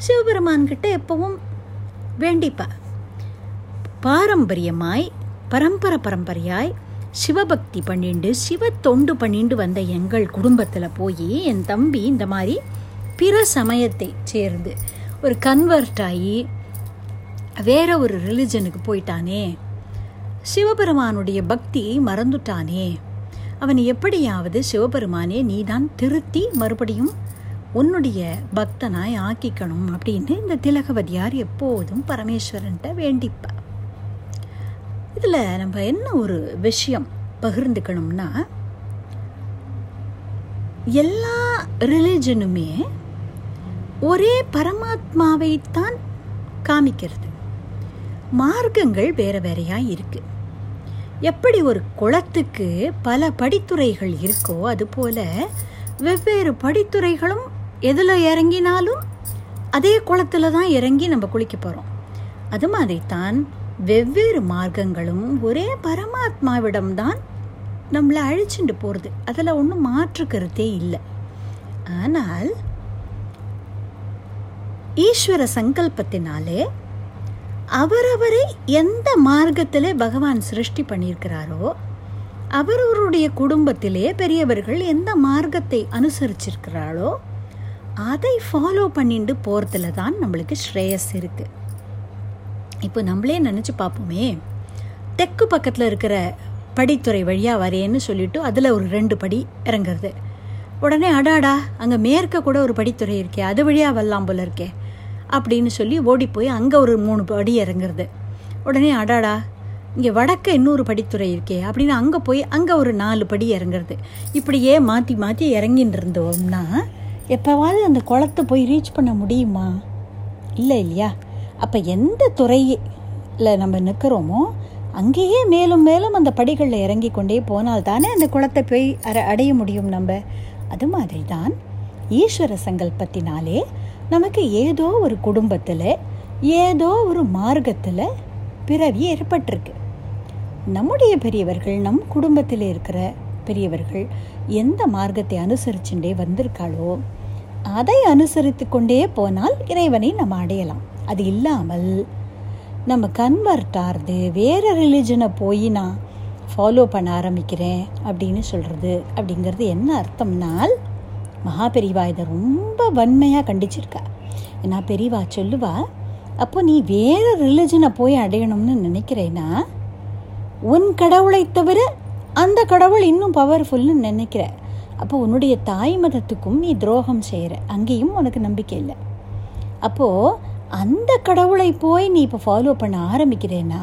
சிவபெருமான்கிட்ட எப்பவும் வேண்டிப்பா பாரம்பரியமாய் பரம்பரை பரம்பரையாய் சிவபக்தி பண்ணிண்டு சிவ தொண்டு பண்ணிண்டு வந்த எங்கள் குடும்பத்தில் போய் என் தம்பி இந்த மாதிரி பிற சமயத்தை சேர்ந்து ஒரு கன்வெர்ட் ஆகி வேற ஒரு ரிலிஜனுக்கு போயிட்டானே. சிவபெருமானுடைய பக்தி மறந்துட்டானே. அவன் எப்படியாவது சிவபெருமானே நீதான் திருத்தி மறுபடியும் உன்னுடைய பக்தனாய் ஆக்கிக்கணும் அப்படின்னு இந்த திலகவதியார் எப்போதும் பரமேஸ்வரன்ட்ட வேண்டிப்பா இதில் நம்ம என்ன ஒரு விஷயம் பகிர்ந்துக்கணும்னா எல்லா ரிலிஜனுமே ஒரே பரமாத்மாவைத்தான் காமிக்கிறது. மார்க்கங்கள் வேற வேறையாக இருக்குது எப்படி ஒரு குளத்துக்கு பல படித்துறைகள் இருக்கோ அதுபோல வெவ்வேறு படித்துறைகளும் எதில் இறங்கினாலும் அதே குளத்தில் தான் இறங்கி நம்ம குளிக்க போகிறோம் அது மாதிரி தான் வெவ்வேறு மார்க்கங்களும் ஒரே பரமாத்மாவிடம்தான் நம்மளை அழிச்சுட்டு போகிறது அதில் ஒன்றும் மாற்று கருத்தே இல்லை. ஆனால் ஈஸ்வர சங்கல்பத்தினாலே அவரவரை எந்த மார்க்கத்திலே பகவான் சிருஷ்டி பண்ணியிருக்கிறாரோ அவரவருடைய குடும்பத்திலே பெரியவர்கள் எந்த மார்க்கத்தை அனுசரிச்சிருக்கிறாளோ அதை ஃபாலோ பண்ணிட்டு போகிறதுல தான் நம்மளுக்கு ஸ்ரேயஸ் இருக்குது இப்போ நம்மளே நினச்சி பார்ப்போமே. தெற்கு பக்கத்தில் இருக்கிற படித்துறை வழியாக வரேன்னு சொல்லிட்டு அதில் ஒரு ரெண்டு படி இறங்குறது. உடனே அடாடா அங்கே மேற்க கூட ஒரு படித்துறை இருக்கே அது வழியாக வரலாம் போல இருக்கே அப்படின்னு சொல்லி ஓடி போய் அங்கே ஒரு மூணு படி இறங்குறது. உடனே அடாடா இங்கே வடக்க இன்னொரு படித்துறை இருக்கே அப்படின்னு அங்கே போய் அங்கே ஒரு நாலு படி இறங்குறது. இப்படியே மாற்றி மாற்றி இறங்கின்னு இருந்தோம்னா எப்போவாவது அந்த குளத்தை போய் ரீச் பண்ண முடியுமா? இல்லை இல்லையா? அப்போ எந்த துறையில் நம்ம நிற்கிறோமோ அங்கேயே மேலும் மேலும் அந்த படிகளில் இறங்கி கொண்டே போனால் தானே அந்த குளத்தை போய் அற அடைய முடியும் நம்ம. அது மாதிரி தான் ஈஸ்வர சங்கல்பத்தினாலே நமக்கு ஏதோ ஒரு குடும்பத்தில் ஏதோ ஒரு மார்க்கத்தில் பிறவி ஏற்பட்டிருக்கு. நம்முடைய பெரியவர்கள் நம் குடும்பத்தில் இருக்கிற பெரியவர்கள் எந்த மார்க்கத்தை அனுசரிச்சுட்டே வந்திருக்காளோ அதை அனுசரித்து கொண்டே போனால் இறைவனை நம்ம அடையலாம். அது இல்லாமல் நம்ம கன்வெர்ட் ஆகிறது வேறு ரிலிஜனை போய் நான் ஃபாலோ பண்ண ஆரம்பிக்கிறேன் அப்படின்னு சொல்கிறது அப்படிங்கிறது என்ன அர்த்தம்னால் மகாபெரிவா இதை ரொம்ப வன்மையாக கண்டிச்சிருக்கா. ஏன்னா பெரியவா சொல்லுவா அப்போ நீ வேறு ரிலிஜனை போய் அடையணும்னு நினைக்கிறேன்னா உன் கடவுளை தவிர அந்த கடவுள் இன்னும் பவர்ஃபுல்னு நினைக்கிற. அப்போ உன்னுடைய தாய் மதத்துக்கும் நீ துரோகம் செய்கிற அங்கேயும் உனக்கு நம்பிக்கை இல்லை. அப்போது அந்த கடவுளை போய் நீ இப்போ ஃபாலோ பண்ண ஆரம்பிக்கிறேன்னா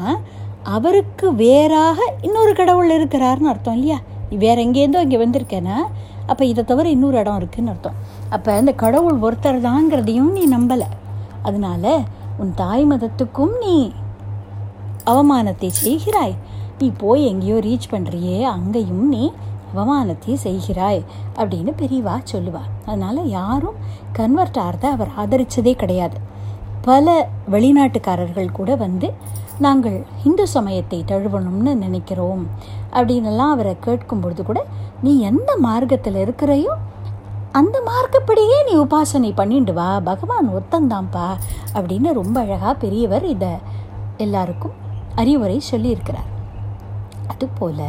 அவருக்கு வேறாக இன்னொரு கடவுள் இருக்கிறாருன்னு அர்த்தம் இல்லையா? நீ வேற எங்கேருந்தோ இங்கே வந்திருக்கேன்னா அப்போ இதை தவிர இன்னொரு இடம் இருக்குன்னு அர்த்தம். அப்போ அந்த கடவுள் ஒருத்தர் தாங்கிறதையும் நீ நம்பலை. அதனால உன் தாய் மதத்துக்கும் நீ அவமானத்தை செய்கிறாய். நீ போய் எங்கேயோ ரீச் பண்ணுறியே அங்கேயும் நீ அவமானத்தை செய்கிறாய் அப்படின்னு பெரியவா சொல்லுவாள் அதனால் யாரும் கன்வெர்ட் ஆகிறத அவர் ஆதரித்ததே கிடையாது. பல வெளிநாட்டுக்காரர்கள் கூட வந்து நாங்கள் இந்து சமயத்தை தழுவணும்னு நினைக்கிறோம் அப்படின்னுலாம் அவரை கேட்கும் பொழுது கூட நீ எந்த மார்க்கத்தில் இருக்கிறையோ அந்த மார்க்கப்படியே நீ உபாசனை பண்ணிட்டு வா பகவான் ஒத்தந்தான்ப்பா அப்படின்னு ரொம்ப அழகாக பெரியவர் இதை எல்லாருக்கும் அறிவுரை சொல்லியிருக்கிறார். அதுபோல்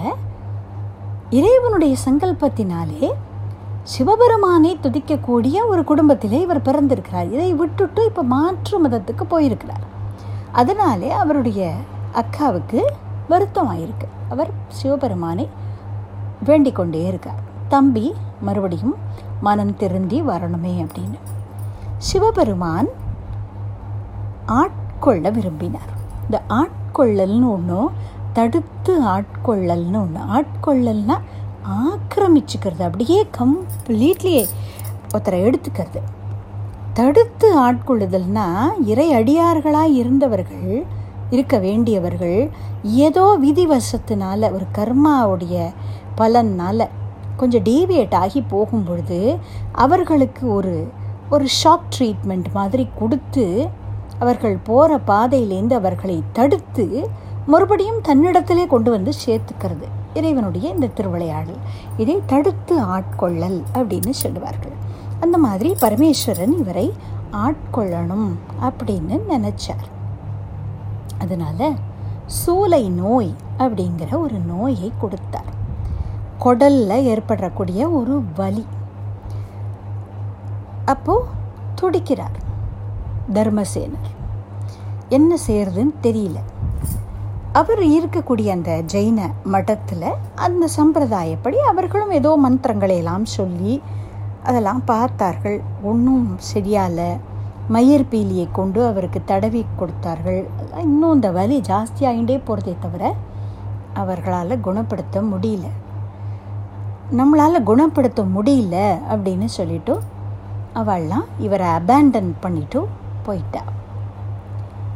இறைவனுடைய சங்கல்பத்தினாலே சிவபெருமானை துதிக்கக்கூடிய ஒரு குடும்பத்திலே இவர் பிறந்திருக்கிறார். இதை விட்டுட்டு இப்போ மாற்று மதத்துக்கு போயிருக்கிறார். அதனாலே அவருடைய அக்காவுக்கு வருத்தம் ஆயிருக்கு அவர் சிவபெருமானை வேண்டிக் கொண்டே இருக்கார். தம்பி மறுபடியும் மனம் திருந்தி வரணுமே அப்படின்னு. சிவபெருமான் ஆட்கொள்ள விரும்பினார். இந்த ஆட்கொள்ளல்னு ஒன்றும் தடுத்து ஆட்கொள்ளல்னு ஒன்று ஆட்கொள்ளல்னா ஆக்கிரமிச்சுக்கிறது. அப்படியே கம்ப்ளீட்லி ஒருத்தரை எடுத்துக்கிறது. தடுத்து ஆட்கொள்ளுதல்னா இறை அடியார்களாக இருந்தவர்கள் இருக்க வேண்டியவர்கள் ஏதோ விதிவசத்தினால ஒரு கர்மாவுடைய பலனால் கொஞ்சம் டீவியேட் ஆகி போகும் பொழுது அவர்களுக்கு ஒரு ஒரு ஷாக் ட்ரீட்மெண்ட் மாதிரி கொடுத்து அவர்கள் போகிற பாதையிலேருந்து அவர்களை தடுத்து மறுபடியும் தன்னிடத்திலே கொண்டு வந்து சேர்த்துக்கிறது. இறைவனுடைய இந்த திருவிளையாடல். இதை தடுத்து ஆட்கொள்ளல் அப்படின்னு சொல்லுவார்கள். அந்த மாதிரி பரமேஸ்வரன் இவரை ஆட்கொள்ளணும் அப்படின்னு நினச்சார். அதனால் சூலை நோய் அப்படிங்கிற ஒரு நோயை கொடுத்தார். குடலில் ஏற்படக்கூடிய ஒரு வலி. அப்போது துடிக்கிறார் தர்மசேனர். என்ன செய்யறதுன்னு தெரியல. அவர் இருக்கக்கூடிய அந்த ஜெயின மடத்தில் அந்த சம்பிரதாயப்படி அவர்களும் ஏதோ மந்திரங்களை எல்லாம் சொல்லி அதெல்லாம் பார்த்தார்கள். ஒன்றும் சரியால மயிர் பீலியை கொண்டு அவருக்கு தடவி கொடுத்தார்கள். இன்னும் இந்த வலி ஜாஸ்தியாகிட்டே போகிறதே தவிர அவர்களால் குணப்படுத்த முடியல. நம்மளால் குணப்படுத்த முடியல அப்படின்னு சொல்லிட்டு அவள்லாம் இவரை அபேண்டன் பண்ணிட்டு போயிட்டா.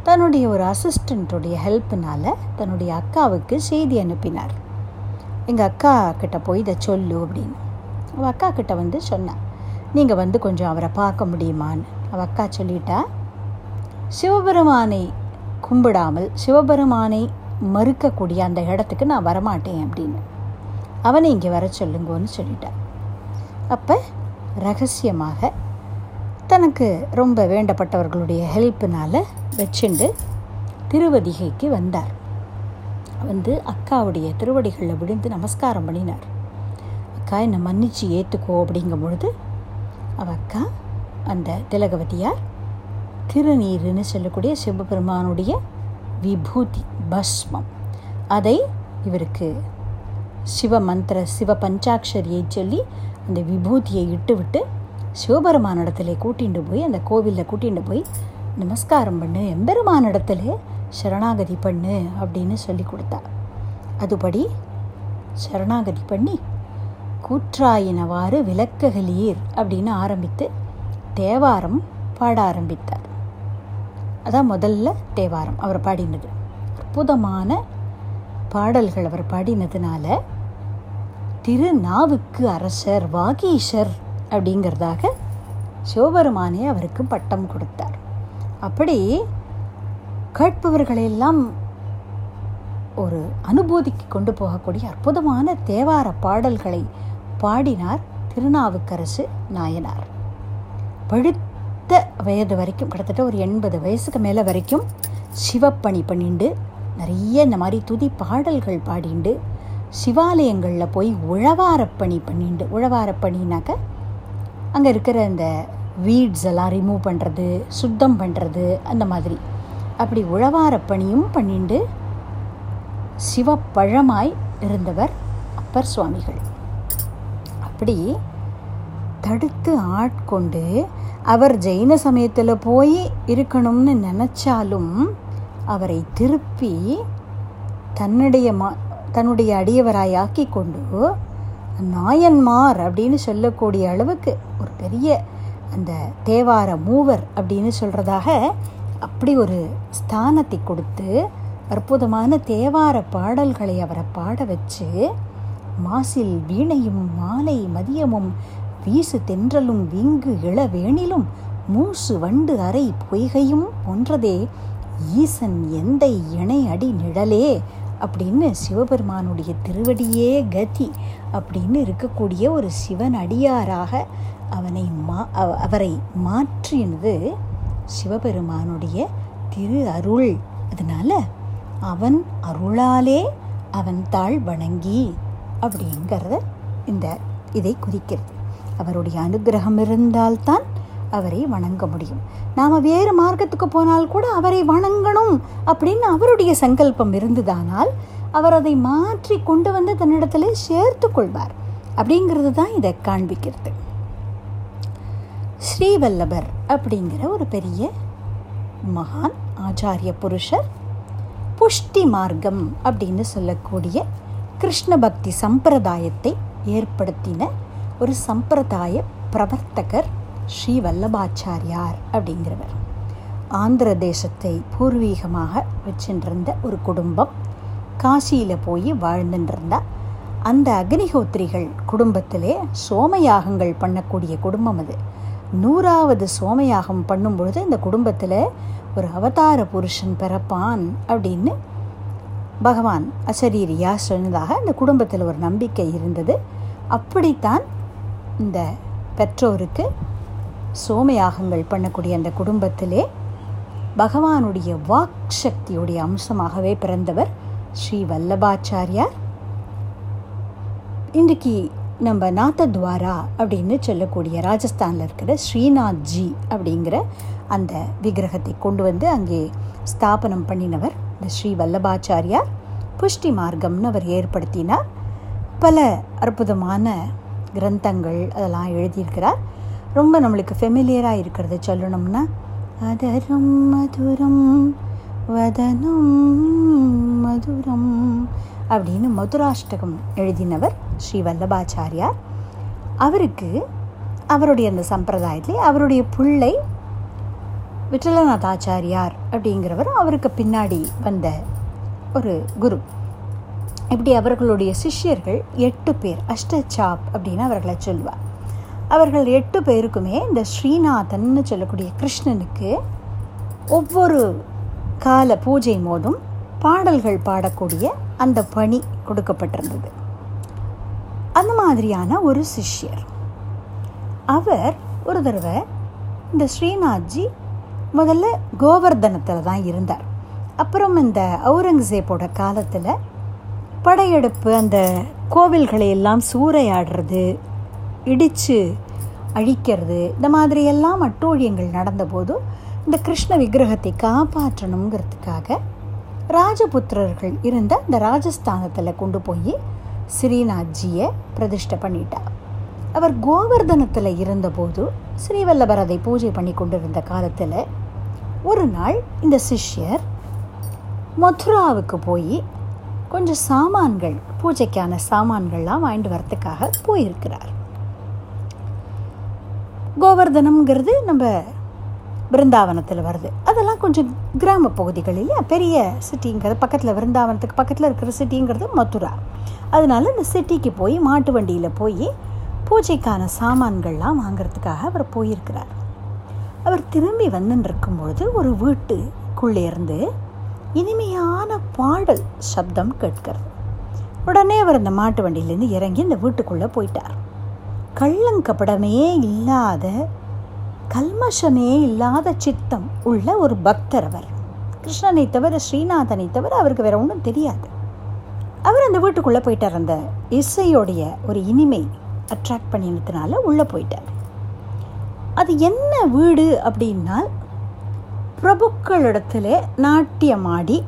தன்னுடைய ஒரு அசிஸ்டண்ட்டுடைய ஹெல்ப்புனால் தன்னுடைய அக்காவுக்கு செய்தி அனுப்பினார். எங்கள் அக்கா கிட்ட போய் இதை சொல்லு அப்படின்னு. அவள் அக்கா கிட்ட வந்து சொன்னான் நீங்கள் வந்து கொஞ்சம் அவரை பார்க்க முடியுமான்னு? அவள் அக்கா சொல்லிட்டா சிவபெருமானை கும்பிடாமல் சிவபெருமானை மறுக்கக்கூடிய அந்த இடத்துக்கு நான் வரமாட்டேன் அப்படின்னு. அவனை இங்கே வர சொல்லுங்கன்னு சொல்லிட்டான் அப்போ ரகசியமாக தனக்கு ரொம்ப வேண்டப்பட்டவர்களுடைய ஹெல்ப்புனால் வச்சுண்டு திருவதிகைக்கு வந்தார். வந்து அக்காவுடைய திருவடிகளில் விழுந்து நமஸ்காரம் பண்ணினார். அக்கா என்னை மன்னிச்சு ஏற்றுக்கோ அப்படிங்கும் பொழுது அவள் அக்கா அந்த திலகவதியார் திருநீருன்னு சொல்லக்கூடிய சிவபெருமானுடைய விபூதி பஸ்மம் அதை இவருக்கு சிவ மந்திர சிவ பஞ்சாட்சரியை சொல்லி அந்த விபூதியை இட்டு விட்டு சிவபெருமானிடத்திலே கூட்டிகிட்டு போய் அந்த கோவிலில் கூட்டிகிட்டு போய் நமஸ்காரம் பண்ணு எம்பெருமானிடத்துல சரணாகதி பண்ணு அப்படின்னு சொல்லி கொடுத்தா. அதுபடி சரணாகதி பண்ணி கூற்றாயினவாறு விளக்ககலீர் அப்படின்னு ஆரம்பித்து தேவாரம் பாட ஆரம்பித்தார். அதான் முதல்ல தேவாரம் அவர் பாடினது. அற்புதமான பாடல்கள் அவர் பாடினதுனால திருநாவுக்கு அரசர் வாகீஷர் அப்படிங்கிறதாக சிவபெருமானே அவருக்கு பட்டம் கொடுத்தார். அப்படி கேட்பவர்களெல்லாம் ஒரு அனுபூதிக்கு கொண்டு போகக்கூடிய அற்புதமான தேவார பாடல்களை பாடினார் திருநாவுக்கரசு நாயனார். பழுத்த வயது வரைக்கும் கிட்டத்தட்ட ஒரு எண்பது வயசுக்கு மேலே வரைக்கும் சிவப்பணி பண்ணிண்டு நிறைய இந்த மாதிரி துதி பாடல்கள் பாடிண்டு சிவாலயங்களில் போய் உழவாரப்பணி பண்ணிண்டு உழவாரப்பணினாக்க அங்கே இருக்கிற இந்த வீட்ஸ் எல்லாம் ரிமூவ் பண்ணுறது சுத்தம் பண்ணுறது அந்த மாதிரி. அப்படி உழவார பணியும் பண்ணிண்டு சிவப்பழமாய் இருந்தவர் அப்பர் சுவாமிகள். அப்படி தடுத்து ஆட்கொண்டு அவர் ஜெயின சமயத்தில் போய் இருக்கணும்னு நினச்சாலும் அவரை திருப்பி தன்னுடைய மா தன்னுடைய அடியவராயாக்கி கொண்டு நாயன்மார் அப்படின்னு சொல்லக்கூடிய அளவுக்கு ஒரு பெரிய அந்த தேவார மூவர் அப்படின்னு சொல்கிறதாக அப்படி ஒரு ஸ்தானத்தை கொடுத்து அற்புதமான தேவார பாடல்களை அவரை பாட வச்சு மாசில் வீணையும் மாலை மதியமும் வீசு தென்றலும் வீங்கு இளவேணிலும் மூசு வண்டு அறை பொய்கையும் போன்றதே ஈசன் எந்தை இணை அடி நிழலே அப்படின்னு சிவபெருமானுடைய திருவடியே கதி அப்படின்னு இருக்கக்கூடிய ஒரு சிவன் அடியாராக அவனை மா அவரை மாற்றினது சிவபெருமானுடைய திரு அருள். அதனால் அவன் அருளாலே அவன் தாழ் வணங்கி அப்படிங்கிறத இந்த இதை குறிக்கிறது. அவருடைய அனுகிரகம் இருந்தால்தான் அவரை வணங்க முடியும். நாம் வேறு மார்க்கத்துக்கு போனால் கூட அவரை வணங்கணும் அப்படின்னு அவருடைய சங்கல்பம் இருந்ததானால் அவர் அதை மாற்றி கொண்டு வந்து தன்னிடத்தில் சேர்த்து கொள்வார். அப்படிங்கிறது தான் இதை காண்பிக்கிறது. ஸ்ரீவல்லபர் அப்படிங்கிற ஒரு பெரிய மகான் ஆச்சாரிய புருஷர் புஷ்டி மார்க்கம் அப்படின்னு சொல்லக்கூடிய கிருஷ்ண பக்தி சம்பிரதாயத்தை ஏற்படுத்தின ஒரு சம்பிரதாய பிரவர்த்தகர் ஸ்ரீ வல்லபாச்சாரியார் அப்படிங்கிறவர். ஆந்திர தேசத்தை பூர்வீகமாக வச்சுருந்த ஒரு குடும்பம் காசியில் போய் வாழ்ந்துட்டுருந்தா அந்த அக்னிஹோத்திரிகள் குடும்பத்திலே சோமயாகங்கள் பண்ணக்கூடிய குடும்பம் அது. நூறாவது சோமயாகம் பண்ணும் பொழுது இந்த குடும்பத்தில் ஒரு அவதார புருஷன் பிறப்பான் அப்படின்னு பகவான் அசரீரியா சொன்னதாக இந்த குடும்பத்தில் ஒரு நம்பிக்கை இருந்தது. அப்படித்தான் இந்த பெற்றோருக்கு சோமயாகங்கள் பண்ணக்கூடிய அந்த குடும்பத்திலே பகவானுடைய வாக் சக்தியுடைய அம்சமாகவே பிறந்தவர் ஸ்ரீ வல்லபாச்சாரியார். இன்றைக்கு நம்ம நாத்தத்வாரா அப்படின்னு சொல்லக்கூடிய ராஜஸ்தானில் இருக்கிற ஸ்ரீநாத்ஜி அப்படிங்கிற அந்த விக்கிரகத்தை கொண்டு வந்து அங்கே ஸ்தாபனம் பண்ணினவர் இந்த ஸ்ரீ வல்லபாச்சாரியார். புஷ்டி மார்க்கம்னு அவர் ஏற்படுத்தினார். பல அற்புதமான கிரந்தங்கள் அதெல்லாம் எழுதியிருக்கிறார். ரொம்ப நம்மளுக்கு ஃபெமிலியராக இருக்கிறத சொல்லணும்னா அதரும் மதுரம் வதனம் மதுரம் அப்படின்னு மதுராஷ்டகம் எழுதினவர் ஸ்ரீ வல்லபாச்சாரியார். அவருக்கு அவருடைய அந்த சம்பிரதாயத்திலே அவருடைய பிள்ளை விட்டலநாதாச்சாரியார் அப்படிங்கிறவரும் அவருக்கு பின்னாடி வந்த ஒரு குரு. இப்படி அவர்களுடைய சிஷ்யர்கள் எட்டு பேர் அஷ்டச்சாப் அப்படின்னு அவர்களை சொல்வார் அவர்கள் எட்டு பேருக்குமே இந்த ஸ்ரீநாதன்னு சொல்லக்கூடிய கிருஷ்ணனுக்கு ஒவ்வொரு கால பூஜை மோதும் பாடல்கள் பாடக்கூடிய அந்த பணி கொடுக்கப்பட்டிருந்தது. அந்த மாதிரியான ஒரு சிஷ்யர். அவர் ஒரு தடவை இந்த ஸ்ரீநாத்ஜி முதல்ல கோவர்தனத்தில் தான் இருந்தார். அப்புறம் இந்த அவுரங்கசீப்போட காலத்தில் படையெடுப்பு அந்த கோவில்களை எல்லாம் சூறையாடுறது இடித்து அழிக்கிறது இந்த மாதிரியெல்லாம் அட்டூழியங்கள் நடந்தபோது இந்த கிருஷ்ண விக்கிரகத்தை காப்பாற்றணுங்கிறதுக்காக ராஜபுத்திரர்கள் இருந்த இந்த ராஜஸ்தானத்தில் கொண்டு போய் ஸ்ரீநாத்ஜியை பிரதிஷ்டை பண்ணிட்டார் அவர் கோவர்தனத்தில் இருந்தபோது ஸ்ரீவல்லபரதை பூஜை பண்ணி கொண்டிருந்த காலத்தில் ஒரு நாள் இந்த சிஷ்யர் மதுராவுக்கு போய் கொஞ்சம் சாமான்கள் பூஜைக்கான சாமான்கள்லாம் வாங்கிட்டு வரத்துக்காக போயிருக்கிறார். கோவர்தனம்ங்கிறது நம்ம பிருந்தாவனத்தில் வருது. அதெல்லாம் கொஞ்சம் கிராம பகுதிகள் இல்லையா பெரிய சிட்டிங்கிறது பக்கத்தில் பிருந்தாவனத்துக்கு பக்கத்தில் இருக்கிற சிட்டிங்கிறது மதுரா. அதனால இந்த சிட்டிக்கு போய் மாட்டு வண்டியில் போய் பூஜைக்கான சாமான்கள்லாம் வாங்கிறதுக்காக அவர் போயிருக்கிறார். அவர் திரும்பி வந்துன்னு பொழுது ஒரு வீட்டுக்குள்ளே இருந்து இனிமையான பாடல் சப்தம் கேட்கிறது. உடனே அவர் அந்த மாட்டு வண்டியிலேருந்து இறங்கி இந்த வீட்டுக்குள்ளே போயிட்டார். கள்ளங்கப்படமே இல்லாத கல்மஷமே இல்லாத சித்தம் உள்ள ஒரு பக்தர் அவர். கிருஷ்ணனை தவிர ஸ்ரீநாதனை தவிர அவருக்கு வேற ஒன்றும் தெரியாது. அவர் அந்த வீட்டுக்குள்ளே போயிட்டார். அந்த இசையோடைய ஒரு இனிமை அட்ராக்ட் பண்ணினதுனால உள்ளே போயிட்டார். அது என்ன வீடு அப்படின்னா பிரபுக்களிடத்துல நாட்டியமாடி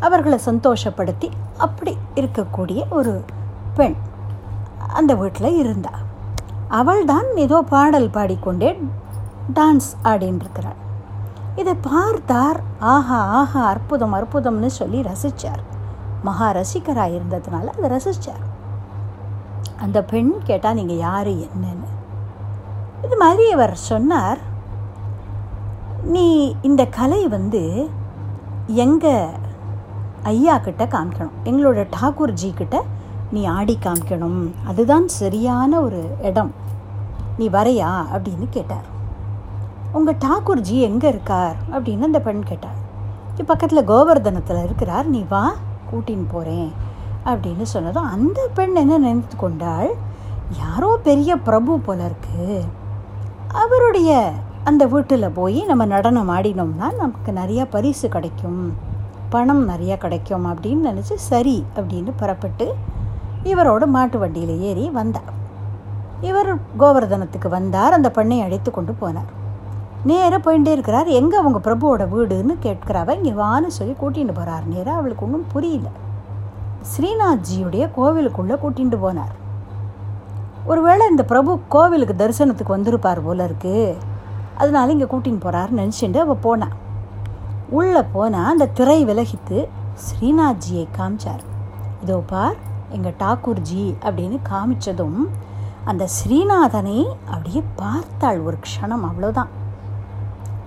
அவர்களை சந்தோஷப்படுத்தி அப்படி இருக்கக்கூடிய ஒரு பெண் அந்த வீட்டில் இருந்தாள் அவள் தான் ஏதோ பாடல் பாடிக்கொண்டே டான்ஸ் ஆடின்றிருக்கிறாள். இதை பார்த்தார் ஆஹா ஆஹா அற்புதம் அற்புதம்னு சொல்லி ரசித்தார் மகா ரசிகராக இருந்ததுனால அதை ரசித்தார் அந்த பெண் கேட்டால் நீங்கள் யார் என்னன்னு? இது மாதிரி அவர் சொன்னார் நீ இந்த கலை வந்து எங்கள் ஐயா கிட்ட காமிக்கணும். எங்களோட டாகூர்ஜி கிட்ட நீ ஆடி காமிக்கணும். அதுதான் சரியான ஒரு இடம். நீ வரையா? அப்படின்னு கேட்டார். உங்கள் டாகூர்ஜி எங்கே இருக்கார்? அப்படின்னு அந்த பெண் கேட்டார். இது பக்கத்தில் கோவர்தனத்தில் இருக்கிறார். நீ வா கூட்டின்னு போகிறேன் அப்படின்னு சொன்னதும் அந்த பெண் என்ன நினைத்து கொண்டாள்? யாரோ பெரிய பிரபு போல இருக்கு. அவருடைய அந்த வீட்டில் போய் நம்ம நடனம் ஆடினோம்னா நமக்கு நிறையா பரிசு கிடைக்கும். பணம் நிறையா கிடைக்கும் அப்படின்னு நினச்சி சரி அப்படின்னு புறப்பட்டு இவரோட மாட்டு வண்டியில் ஏறி வந்தார். இவர் கோவர்தனத்துக்கு வந்தார் அந்த பெண்ணை அழைத்து கொண்டு போனார். நேராக போயிட்டே இருக்கிறார். எங்கே அவங்க பிரபுவோட வீடுன்னு கேட்கிறாவ இங்கே வான்னு சொல்லி கூட்டிகிட்டு போகிறார் நேராக அவளுக்கு ஒன்றும் புரியல. ஸ்ரீநாத்ஜியுடைய கோவிலுக்குள்ளே கூட்டிகிட்டு போனார். ஒருவேளை இந்த பிரபு கோவிலுக்கு தரிசனத்துக்கு வந்திருப்பார் போல இருக்கு. அதனால இங்கே கூட்டின்னு போகிறாருன்னு நினச்சிட்டு அவள் போனான் உள்ளே போனால் அந்த திரை விலகித்து ஸ்ரீநாத்ஜியை காமிச்சார். இதோ பார் எங்கள் டாக்கூர்ஜி அப்படின்னு காமிச்சதும் அந்த ஸ்ரீநாதனை அப்படியே பார்த்தாள் ஒரு க்ஷணம் அவ்வளோதான்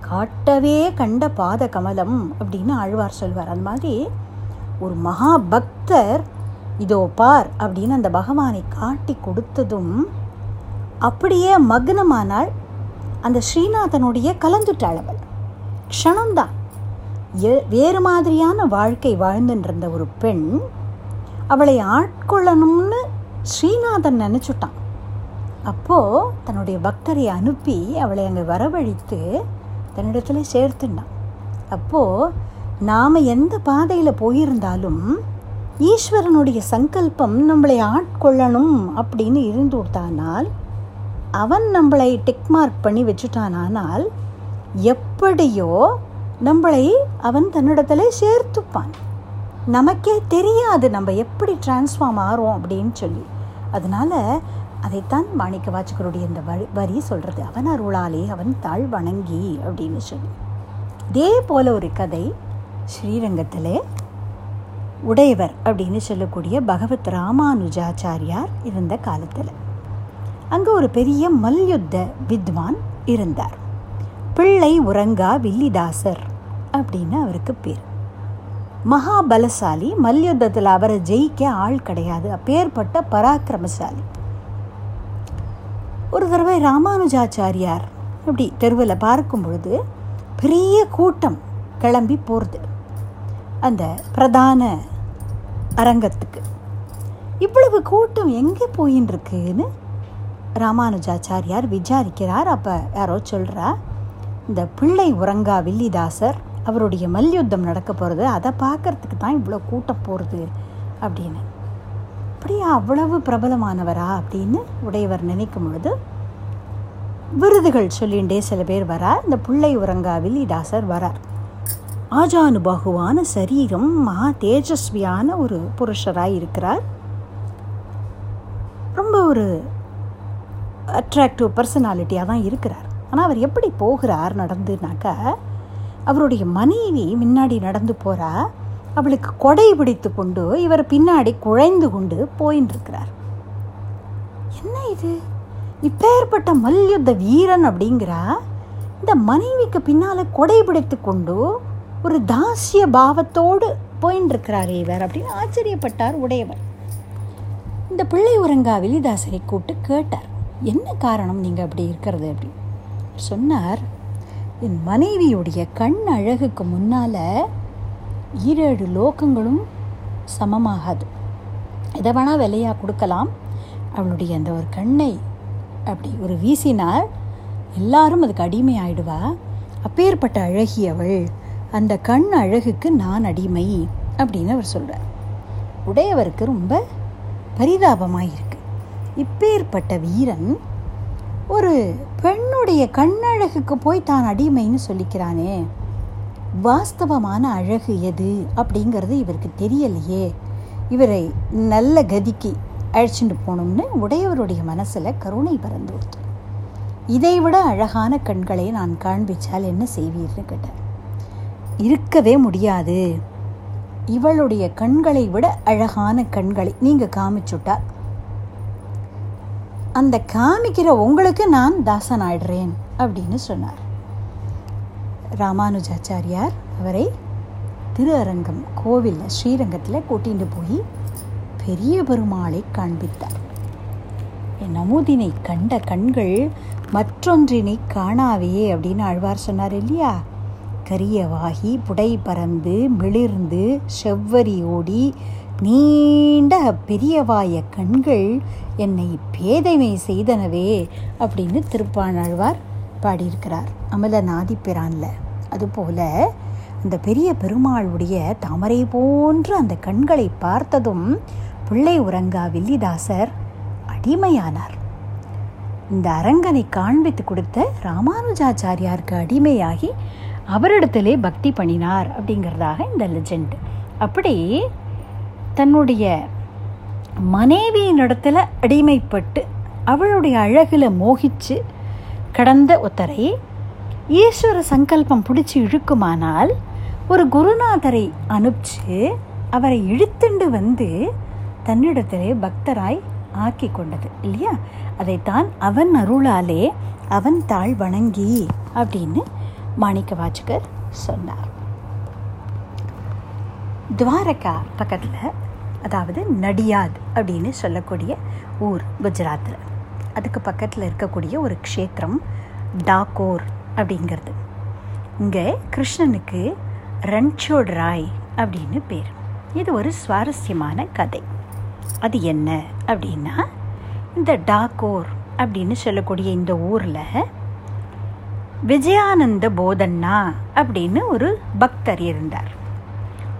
காட்டவே கண்ட பாத கமலம் அப்படின்னு ஆழ்வார் சொல்வார். அந்த மாதிரி ஒரு மகா பக்தர் இதோ பார் அப்படின்னு அந்த பகவானை காட்டி கொடுத்ததும் அப்படியே மக்னமானாள். அந்த ஸ்ரீநாதனுடைய கலந்துட்டாள் அவள். க்ஷணம்தான். வேறு மாதிரியான வாழ்க்கை வாழ்ந்துட்டு ஒரு பெண் அவளை ஆட்கொள்ளணும்னு ஸ்ரீநாதன் நினச்சுட்டான். அப்போது தன்னுடைய பக்தரை அனுப்பி அவளை அங்கே வரவழைத்து தன்னிடத்தில் சேர்த்துட்டான் அப்போது நாம் எந்த பாதையில் போயிருந்தாலும் ஈஸ்வரனுடைய சங்கல்பம் நம்மளை ஆட்கொள்ளணும் அப்படின்னு இருந்து கொடுத்தானால் அவன் நம்மளை டிக்மார்க் பண்ணி வச்சுட்டானால் எப்படியோ நம்மளை அவன் தன்னிடத்தில் சேர்த்துப்பான். நமக்கே தெரியாது நம்ம எப்படி டிரான்ஸ்ஃபார்ம் ஆகிறோம் அப்படின்னு சொல்லி. அதனால் அதைத்தான் மாணிக்க வாச்சகருடைய இந்த வரி வரி சொல்கிறது அவன் அருளாலே அவன் தாழ் வணங்கி அப்படின்னு சொல்லி. இதே போல் ஒரு கதை ஸ்ரீரங்கத்தில் உடையவர் அப்படின்னு சொல்லக்கூடிய பகவத் ராமானுஜாச்சாரியார் இருந்த காலத்தில். அங்கே ஒரு பெரிய மல்யுத்த வித்வான் இருந்தார். பிள்ளை உறங்கா வில்லிதாசர் அப்படின்னு அவருக்கு பேர். மகாபலசாலி மல்யுத்தத்தில் அவரை ஜெயிக்க ஆள் கிடையாது. அப்பேற்பட்ட பராக்கிரமசாலி. ஒரு தடவை ராமானுஜாச்சாரியார் அப்படி தெருவில் பார்க்கும் பொழுது பெரிய கூட்டம் கிளம்பி போகிறது அந்த பிரதான அரங்கத்துக்கு. இவ்வளவு கூட்டம் எங்கே போயின்னு இருக்குன்னு ராமானுஜாச்சாரியார் விசாரிக்கிறார். அப்போ யாரோ சொல்கிறா இந்த பிள்ளை உறங்கா வில்லிதாசர் அவருடைய மல்யுத்தம் நடக்க போகிறது அதை பார்க்கறதுக்கு தான் இவ்வளோ கூட்டம் போகிறது அப்படின்னு. அப்படியா அவ்வளவு பிரபலமானவரா அப்படின்னு உடையவர் நினைக்கும் பொழுது விருதுகள் சொல்லிண்டே சில பேர் வரா இந்த பிள்ளை உறங்கா வில்லிதாசர் வரார். ஆஜானுபாகுவான சரீரம் மகா தேஜஸ்வியான ஒரு புருஷராக இருக்கிறார். ரொம்ப ஒரு அட்ராக்டிவ் பர்சனாலிட்டியாக தான் இருக்கிறார். ஆனால் அவர் எப்படி போகிறார் நடந்துனாக்கா அவருடைய மனைவி முன்னாடி நடந்து போகிறா அவளுக்கு கொடை பிடித்து கொண்டு இவர் பின்னாடி குழைந்து கொண்டு போயின்னு இருக்கிறார் என்ன இது? இப்பேற்பட்ட மல்யுத்த வீரன் அப்படிங்கிறா? இந்த மனைவிக்கு பின்னால் கொடை பிடித்து கொண்டு ஒரு தாசிய பாவத்தோடு போயின்னு இருக்கிறார் இவர் அப்படின்னு ஆச்சரியப்பட்டார் உடையவர் இந்த பிள்ளை உரங்கா விலிதாசரை கூப்பிட்டு கேட்டார் என்ன காரணம் நீங்கள் அப்படி இருக்கிறது? அப்படின்னு. சொன்னார் என் மனைவியுடைய கண் அழகுக்கு முன்னால் ஈரேழு லோகங்களும் சமமாகாது. எதை வேணால் விலையாக கொடுக்கலாம். அவளுடைய அந்த ஒரு கண்ணை அப்படி ஒரு வீசினால் எல்லாரும் அதுக்கு அடிமை ஆயிடுவா அப்பேற்பட்ட அழகியவள் அந்த கண் அழகுக்கு நான் அடிமை அப்படின்னு அவர் சொல்கிறார் உடையவருக்கு ரொம்ப பரிதாபமாக இருக்குது இப்பேற்பட்ட வீரன் ஒரு பெண்ணுடைய கண்ணழகுக்கு போய் தான் அடிமைன்னு சொல்லிக்கிறானே. வாஸ்தவமான அழகு எது அப்படிங்கிறது இவருக்கு தெரியலையே. இவரை நல்ல கதிக்கு அழைச்சிட்டு போகணும்னு உடையவருடைய மனசில் கருணை பறந்து கொடுத்து இதை விட அழகான கண்களை நான் காண்பிச்சால் என்ன செய்வீர்னு கேட்டேன் இருக்கவே முடியாது. இவளுடைய கண்களை விட அழகான கண்களை நீங்கள் காமிச்சுட்டா அந்த காமிக்கிற உங்களுக்கு நான் தாசன் ஆயிடுறேன் அப்படின்னு சொன்னார். ராமானுஜாச்சாரியார் அவரை திரு அரங்கம் கோவிலில் ஸ்ரீரங்கத்தில் கூட்டிகிட்டு போய் பெரிய பெருமாளை காண்பித்தார். என் நமூதினை கண்ட கண்கள் மற்றொன்றினை காணாவே அப்படின்னு ஆழ்வார் சொன்னார் இல்லையா? கரியவாகி புடை பறந்து மிளிர்ந்து செவ்வரி ஓடி நீண்ட பெரியவாய கண்கள் என்னை பேதைமை செய்தனவே அப்படின்னு திருப்பாணாழ்வார் பாடியிருக்கிறார். அமல நாதிப்பிரான்ல அதுபோல அந்த பெரிய பெருமாளுடைய தாமரை போன்ற அந்த கண்களை பார்த்ததும் பிள்ளை உறங்கா வில்லிதாசர் அடிமையானார். இந்த அரங்கனை காண்பித்து கொடுத்த ராமானுஜாச்சாரியாருக்கு அடிமையாகி அவரிடத்திலே பக்தி பண்ணினார் அப்படிங்கிறதாக இந்த லெஜெண்ட் அப்படி தன்னுடைய மனைவியினிடத்தில் அடிமைப்பட்டு அவளுடைய அழகில் மோகிச்சு கடந்த ஒத்தரை ஈஸ்வர சங்கல்பம் பிடிச்சி இழுக்குமானால் ஒரு குருநாதரை அனுப்பிச்சு அவரை இழுத்துண்டு வந்து தன்னிடத்திலே பக்தராய் ஆக்கி கொண்டது இல்லையா? அதைத்தான் அவன் அருளாலே அவன் தாழ் வணங்கி அப்படின்னு மாணிக்க வாச்சகர் சொன்னார். துவாரகா பக்கத்தில் அதாவது நடியாத் அப்படின்னு சொல்லக்கூடிய ஊர் குஜராத்தில் அதுக்கு பக்கத்தில் இருக்கக்கூடிய ஒரு க்ஷேத்திரம் டாகோர் அப்படிங்கிறது. இங்கே கிருஷ்ணனுக்கு ரன்சோட் ராய் அப்படின்னு பேர். இது ஒரு சுவாரஸ்யமான கதை. அது என்ன அப்படின்னா இந்த டாகோர் அப்படின்னு சொல்லக்கூடிய இந்த ஊரில் விஜயானந்த போதண்ணா அப்படின்னு ஒரு பக்தர் இருந்தார்.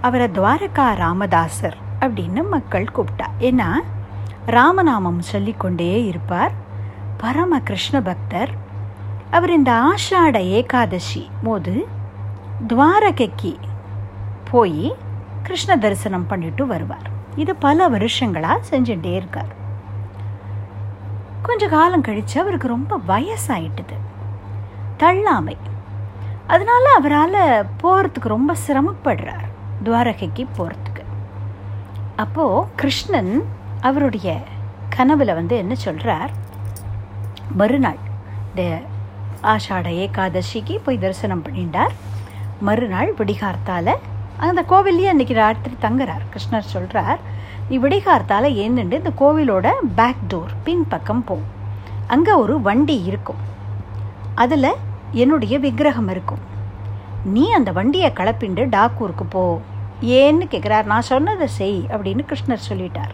அவரை துவாரகா ராமதாசர் அப்படின்னு மக்கள் கூப்பிட்டா. ஏன்னா ராமநாமம் சொல்லிக்கொண்டே இருப்பார். பரம கிருஷ்ண பக்தர். அவர் இந்த ஆஷாட ஏகாதசி போது துவாரகைக்கு போய் கிருஷ்ண தரிசனம் பண்ணிட்டு வருவார். இது பல வருஷங்களாக செஞ்சுட்டே இருக்கார். கொஞ்ச காலம் கழித்து அவருக்கு ரொம்ப வயசாயிட்டுது. தள்ளாமை. அதனால் அவரால் போகிறதுக்கு ரொம்ப சிரமப்படுறார். துவாரகைக்கு போகிறதுக்கு அப்போது கிருஷ்ணன் அவருடைய கனவில் வந்து என்ன சொல்கிறார் மறுநாள் இந்த ஆஷாட ஏகாதசிக்கு போய் தரிசனம் பண்ணிட்டார். மறுநாள் விடிகார்த்தால் அந்த கோவில்லையே அன்றைக்கி ராத்திரி தங்குறார். கிருஷ்ணர் சொல்கிறார் நீ விடிகார்த்தால் ஏந்துண்டு இந்த கோவிலோட பேக் டோர் பின் பக்கம் போ. அங்கே ஒரு வண்டி இருக்கும். அதில் என்னுடைய விக்கிரகம் இருக்கும். நீ அந்த வண்டியை கலப்பிண்டு டாக்கூருக்கு போ. ஏன்னு கேட்குறார் நான் சொன்னதை செய் அப்படின்னு கிருஷ்ணர் சொல்லிட்டார்.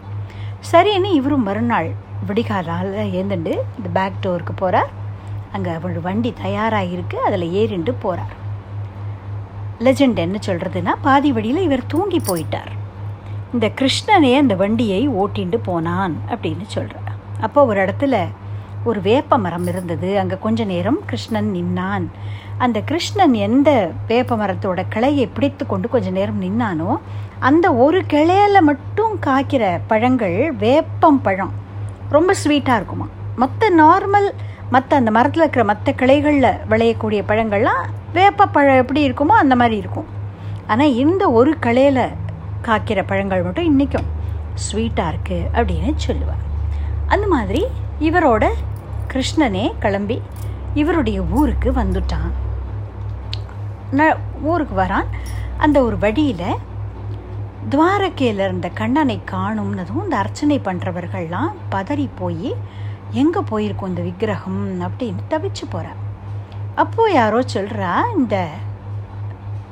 சரின்னு இவரும் மறுநாள் விடிகாலால் ஏந்துண்டு இந்த பேக் டோருக்கு போகிறார் அங்கே அவள் வண்டி தயாராக இருக்குது அதில் ஏறிண்டு போகிறார் லெஜெண்ட் என்ன சொல்கிறதுனா பாதி வழியில் இவர் தூங்கி போயிட்டார். இந்த கிருஷ்ணனே அந்த வண்டியை ஓட்டிண்டு போனான் அப்படின்னு சொல்கிறார் அப்போ ஒரு இடத்துல ஒரு வேப்ப மரம் இருந்தது. அங்கே கொஞ்ச நேரம் கிருஷ்ணன் நின்னான். அந்த கிருஷ்ணன் எந்த வேப்ப மரத்தோட கிளையை பிடித்து கொண்டு கொஞ்சம் நேரம் நின்னானோ அந்த ஒரு கிளையில் மட்டும் காய்க்கிற பழங்கள் வேப்பம் பழம். ரொம்ப ஸ்வீட்டாக இருக்குமா? மற்ற நார்மல் மற்ற அந்த மரத்தில் இருக்கிற மற்ற கிளைகளில் விளையக்கூடிய பழங்கள்லாம் வேப்ப பழம் எப்படி இருக்குமோ அந்த மாதிரி இருக்கும். ஆனால் இந்த ஒரு கிளையில் காய்க்கிற பழங்கள் மட்டும் இன்றைக்கும் ஸ்வீட்டாக இருக்குது அப்படின்னு சொல்லுவார். அந்த மாதிரி இவரோட கிருஷ்ணனே கிளம்பி இவருடைய ஊருக்கு வந்துட்டான். ந ஊருக்கு வரான். அந்த ஒரு வழியில் துவாரகையில் இருந்த கண்ணனை காணும்னதும் இந்த அர்ச்சனை பண்ணுறவர்கள்லாம் பதறி போய் எங்கே போயிருக்கோம் இந்த விக்கிரகம்? அப்படின்னு தவிச்சு போகிறார் அப்போது யாரோ சொல்கிறா இந்த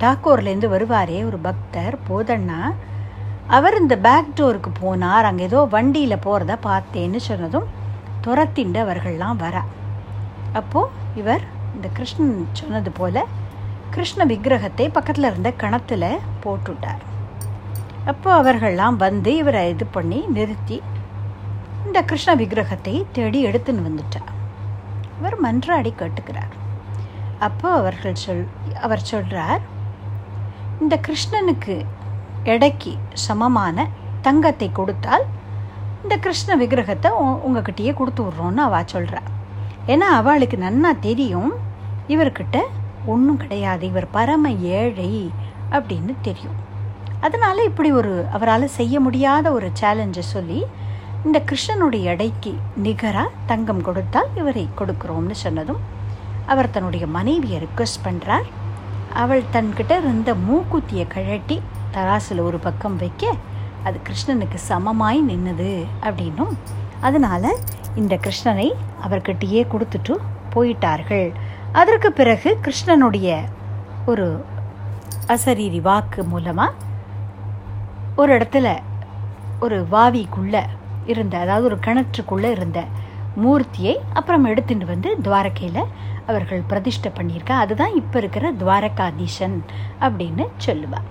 டாக்கோர்லேருந்து வருவாரே ஒரு பக்தர் போதண்ணா அவர் இந்த பேக் டோருக்கு போனார் அங்கே ஏதோ வண்டியில் போகிறத பார்த்தேன்னு சொன்னதும் துரத்திண்டு அவர்கள்லாம் வரா. அப்போது இவர் இந்த கிருஷ்ணன் சொன்னது போல் கிருஷ்ண விக்கிரகத்தை பக்கத்தில் இருந்த கணத்தில் போட்டுட்டார். அப்போ அவர்கள்லாம் வந்து இவரை இது பண்ணி நிறுத்தி இந்த கிருஷ்ண விக்கிரகத்தை தேடி எடுத்துன்னு வந்துட்டார். இவர் மன்றாடி கேட்டுக்கிறார். அப்போ அவர்கள் சொல் அவர் சொல்கிறார் இந்த கிருஷ்ணனுக்கு எடைக்கு சமமான தங்கத்தை கொடுத்தால் இந்த கிருஷ்ண விக்கிரகத்தை உங்ககிட்டயே கொடுத்து விட்றோன்னு அவள் சொல்கிறா ஏன்னா அவளுக்கு நன்னா தெரியும் இவர்கிட்ட ஒன்றும் கிடையாது. இவர் பரம ஏழை அப்படின்னு தெரியும். அதனால் இப்படி ஒரு அவரால் செய்ய முடியாத ஒரு சேலஞ்சை சொல்லி இந்த கிருஷ்ணனுடைய எடைக்கு நிகராக தங்கம் கொடுத்தால் இவரை கொடுக்குறோம்னு சொன்னதும் அவர் தன்னுடைய மனைவியை ரிக்வெஸ்ட் பண்ணுறார் அவள் தன்கிட்ட இருந்த மூக்குத்தியை கழட்டி தராசில் ஒரு பக்கம் வைக்க அது கிருஷ்ணனுக்கு சமமாய் நின்னது அப்படின்னும். அதனால் இந்த கிருஷ்ணனை அவர்கிட்டயே கொடுத்துட்டு போயிட்டார்கள். அதற்கு பிறகு கிருஷ்ணனுடைய ஒரு அசரீரி வாக்கு மூலமாக ஒரு இடத்துல ஒரு வாவிக்குள்ளே இருந்த அதாவது ஒரு கிணற்றுக்குள்ளே இருந்த மூர்த்தியை அப்புறம் எடுத்துட்டு வந்து துவாரகையில் அவர்கள் பிரதிஷ்டை பண்ணியிருக்கா. அதுதான் இப்போ இருக்கிற துவாரகாதீசன் அப்படின்னு சொல்லுவா.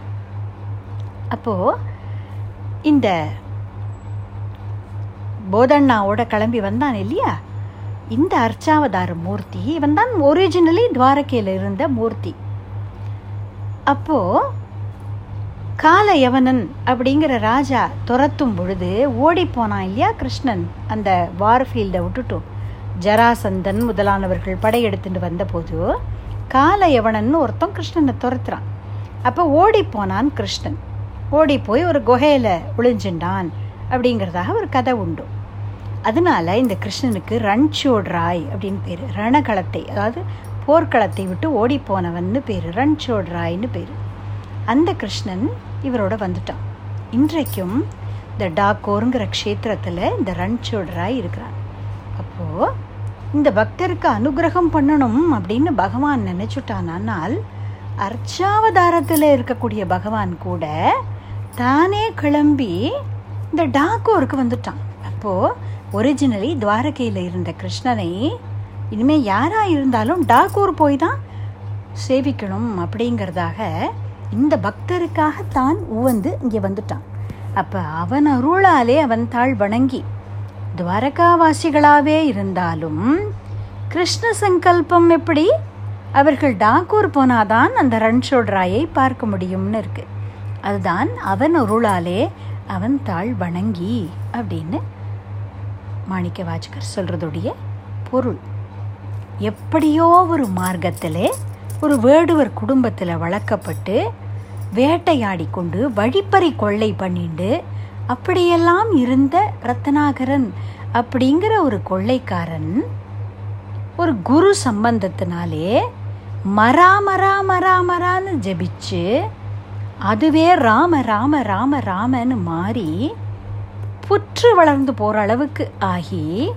அப்போது இந்த போதண்ணாவோட கிளம்பி வந்தான் இல்லையா? இந்த அர்ச்சாவதார மூர்த்தி இவன் தான் ஒரிஜினலி துவாரகையில் இருந்த மூர்த்தி. அப்போ காலயவனன் அப்படிங்கிற ராஜா துரத்தும் பொழுது ஓடி போனான் இல்லையா கிருஷ்ணன்? அந்த வார்ஃபீல்டை விட்டுட்டும். ஜராசந்தன் முதலானவர்கள் படையெடுத்துட்டு வந்தபோது காலயவனன் ஒருத்தன் கிருஷ்ணனை துரத்துறான். அப்போ ஓடி போனான் கிருஷ்ணன். ஓடி போய் ஒரு குகையில் ஒளிஞ்சின்றான் அப்படிங்கிறதாக ஒரு கதை உண்டு. அதனால இந்த கிருஷ்ணனுக்கு ரன்சோட் ராய் அப்படின்னு பேர். ரணகளத்தை அதாவது போர்க்களத்தை விட்டு ஓடி போனவன்னு பேர். ரன்சோட் பேர். அந்த கிருஷ்ணன் இவரோட வந்துட்டான். இன்றைக்கும் இந்த டாக்கோருங்கிற க்ஷேத்திரத்தில் இந்த ரன்சோட் ராய் இருக்கிறான். அப்போது இந்த பக்தருக்கு அனுகிரகம் பண்ணணும் அப்படின்னு பகவான் நினச்சுட்டானால் அர்ச்சாவதாரத்தில் இருக்கக்கூடிய பகவான் கூட தானே கிளம்பி இந்த டாக்கோருக்கு வந்துட்டான். அப்போது ஒரிஜினலி துவாரகையில் இருந்த கிருஷ்ணனை இனிமேல் யாராக இருந்தாலும் டாகூர் போய் தான் சேவிக்கணும் அப்படிங்கிறதாக இந்த பக்தருக்காக தான் உவந்து இங்கே வந்துட்டான். அப்போ அவன் அருளாலே அவன் தாழ் வணங்கி துவாரகாவாசிகளாகவே இருந்தாலும் கிருஷ்ண சங்கல்பம் எப்படி? அவர்கள் டாகூர் போனாதான் அந்த ரன்ஷோட் ராயை பார்க்க முடியும்னு இருக்கு. அதுதான் அவன் அருளாலே அவன் தாழ் வணங்கி அப்படின்னு மாணிக்க வாஜ்கர் சொல்கிறதுடைய பொருள். எப்படியோ ஒரு மார்க்கத்தில் ஒரு வேடுவர் குடும்பத்தில் வளர்க்கப்பட்டு வேட்டையாடி கொண்டு வழிப்பறி கொள்ளை பண்ணிண்டு அப்படியெல்லாம் இருந்த ரத்னாகரன் அப்படிங்கிற ஒரு கொள்ளைக்காரன் ஒரு குரு சம்பந்தத்தினாலே மரா மரா மரா மரான்னு ஜபிச்சு அதுவே ராம ராம ராம ராமன்னு மாறி புற்று வளர்ந்து போகிற அளவுக்கு ஆகி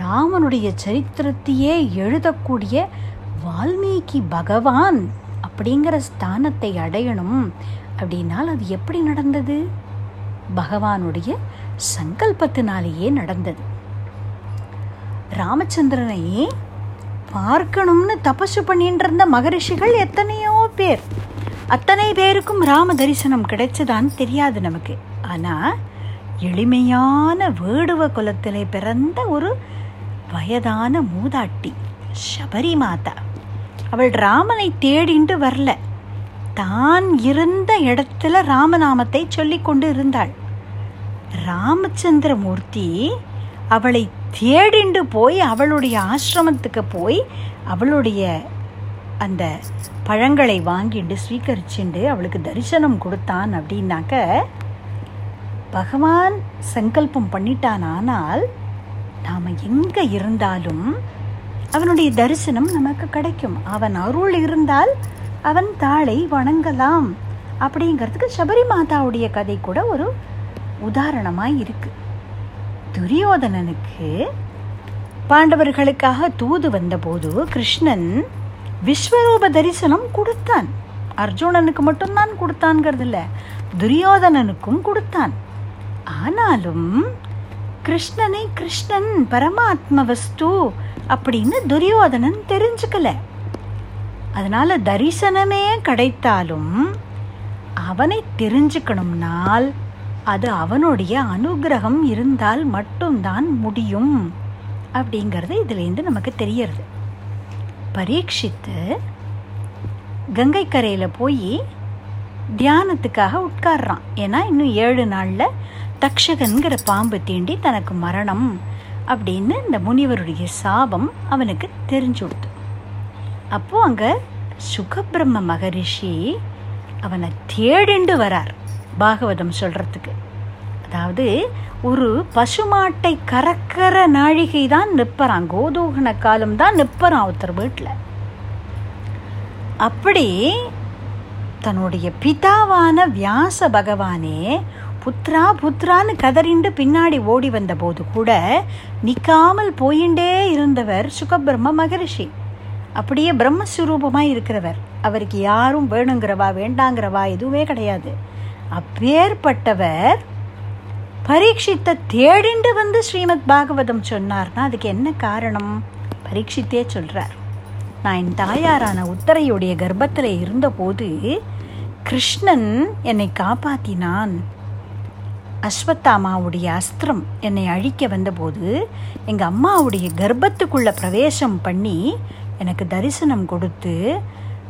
ராமனுடைய சரித்திரத்தையே எழுதக்கூடிய வால்மீகி பகவான் அப்படிங்கிற ஸ்தானத்தை அடையணும் அப்படின்னால் அது எப்படி நடந்தது? பகவானுடைய சங்கல்பத்தினாலேயே நடந்தது. ராமச்சந்திரனை பார்க்கணும்னு தபசு பண்ணிட்டு இருந்த மகரிஷிகள் எத்தனையோ பேர். அத்தனை பேருக்கும் ராம தரிசனம் கிடைச்சதான்னு தெரியாது நமக்கு. ஆனால் எளிமையான வேடுவ குலத்திலே பிறந்த ஒரு வயதான மூதாட்டி சபரி மாதா அவள் ராமனை தேடிண்டு வரல. தான் இருந்த இடத்துல ராமநாமத்தை சொல்லி கொண்டு இருந்தாள். ராமச்சந்திரமூர்த்தி அவளை தேடிண்டு போய் அவளுடைய ஆசிரமத்துக்கு போய் அவளுடைய அந்த பழங்களை வாங்கிண்டு ஸ்வீகரிச்சுண்டு அவளுக்கு தரிசனம் கொடுத்தான் அப்படின்னாக்க பகவான் சங்கல்பம் பண்ணிட்டான் ஆனால் நாம் எங்கே இருந்தாலும் அவனுடைய தரிசனம் நமக்கு கிடைக்கும். அவன் அருள் இருந்தால் அவன் தாளை வணங்கலாம். அப்படிங்கிறதுக்கு சபரி மாதாவுடைய கதை கூட ஒரு உதாரணமாக இருக்கு. துரியோதனனுக்கு பாண்டவர்களுக்காக தூது வந்தபோது கிருஷ்ணன் விஸ்வரூப தரிசனம் கொடுத்தான். அர்ஜுனனுக்கு மட்டும்தான் கொடுத்தான்ங்கிறது இல்லை துரியோதனனுக்கும் கொடுத்தான். ஆனாலும் கிருஷ்ணனை கிருஷ்ணன் பரமாத்ம வஸ்து அப்படின்னு துரியோதனன் தெரிஞ்சுக்கல. அதனால தரிசனமே கிடைத்தாலும் அவனை தெரிஞ்சுக்கணும்னால் அது அவனுடைய அனுகிரகம் இருந்தால் மட்டும்தான் முடியும் அப்படிங்கிறது இதுலேருந்து நமக்கு தெரியறது. பரீட்சித்து கங்கை கரையில் போய் தியானத்துக்காக உட்கார்றான். ஏன்னா இன்னும் ஏழு நாளில் தக்ஷகன்கிற பாம்பு தீண்டி தனக்கு மரணம் அப்படின்னு இந்த முனிவருடைய சாபம் அவனுக்கு தெரிஞ்சு கொடுத்து அப்போ அங்கே சுகபிரம்ம மகரிஷி அவனை தேடிண்டு வரார் பாகவதம் சொல்கிறதுக்கு அதாவது ஒரு பசுமாட்டை கறக்கிற நாழிகை தான் நிற்பறான் கோதூகன காலம் தான் நிற்பறான் ஒருத்தர் வீட்டில் அப்படி தன்னுடைய பிதாவான வியாச பகவானே புத்ரா புத்ரான்னு கதறிண்டு பின்னாடி ஓடி வந்த போது கூட நிற்காமல் போயிண்டே இருந்தவர் சுகபிரம்ம மகரிஷி. அப்படியே பிரம்மஸ்வரூபமாக இருக்கிறவர். அவருக்கு யாரும் வேணுங்கிறவா வேண்டாங்கிறவா எதுவுமே கிடையாது. அப்பேற்பட்டவர் பரீட்சித்தை தேடிண்டு வந்து ஸ்ரீமத் பாகவதம் சொன்னார்னா அதுக்கு என்ன காரணம்? பரீட்சித்தே சொல்கிறார் நான் என் தாயாரான உத்தரையுடைய கர்ப்பத்தில் இருந்தபோது கிருஷ்ணன் என்னை காப்பாத்தினான். அஸ்வத்தாமாவுடைய அஸ்திரம் என்னை அழிக்க வந்தபோது எங்கள் அம்மாவுடைய கர்ப்பத்துக்குள்ள பிரவேசம் பண்ணி எனக்கு தரிசனம் கொடுத்து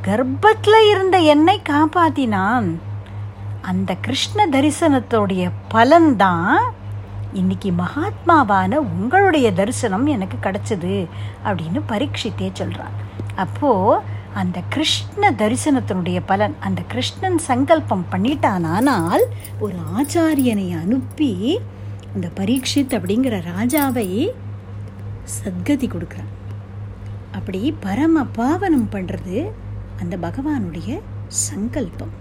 கர்ப்பத்தில் இருந்த என்னை காப்பாத்தினான். அந்த கிருஷ்ண தரிசனத்தோடைய பலன்தான் இன்னைக்கு மகாத்மாவான உங்களுடைய தரிசனம் எனக்கு கிடைச்சது அப்படின்னு பரீட்சித்தே சொல்கிறான் அப்போது அந்த கிருஷ்ண தரிசனத்தினுடைய பலன் அந்த கிருஷ்ணன் சங்கல்பம் பண்ணிட்டானால் ஒரு ஆச்சாரியனை அனுப்பி அந்த பரீட்சித் அப்படிங்கிற ராஜாவை சத்கதி கொடுக்குறான். அப்படி பரம பாவனம் பண்ணுறது அந்த பகவானுடைய சங்கல்பம்.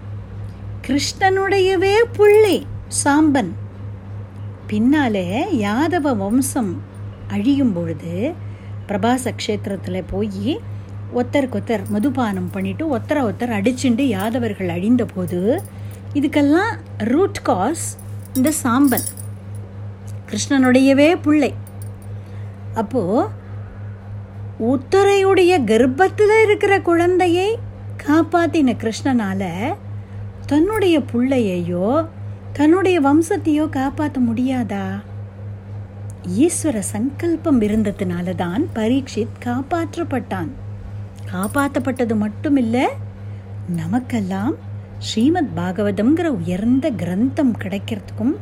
கிருஷ்ணனுடையவே புள்ளி சாம்பன். பின்னாலே யாதவ வம்சம் அழியும் பொழுது பிரபாச க்ஷேத்திரத்தில் போய் ஒத்தருக்கொத்தர் மதுபானம் பண்ணிட்டு ஒத்தர ஒத்தர் அடிச்சுண்டு யாதவர்கள் அழிந்த போது இதுக்கெல்லாம் ரூட் காஸ் இந்த சாம்பல். கிருஷ்ணனுடையவே பிள்ளை. அப்போது உத்தரையுடைய கர்ப்பத்தில் இருக்கிற குழந்தையை காப்பாத்தின கிருஷ்ணனால தன்னுடைய பிள்ளையையோ தன்னுடைய வம்சத்தையோ காப்பாற்ற முடியாதா? ஈஸ்வர சங்கல்பம் இருந்ததுனால தான் பரீட்சித் காப்பாற்றப்பட்டான். காப்பாற்றப்பட்டது மட்டும் இல்லை நமக்கெல்லாம் ஸ்ரீமத் பாகவதம்ங்கிற உயர்ந்த கிரந்தம் கிடைக்கிறதுக்கும்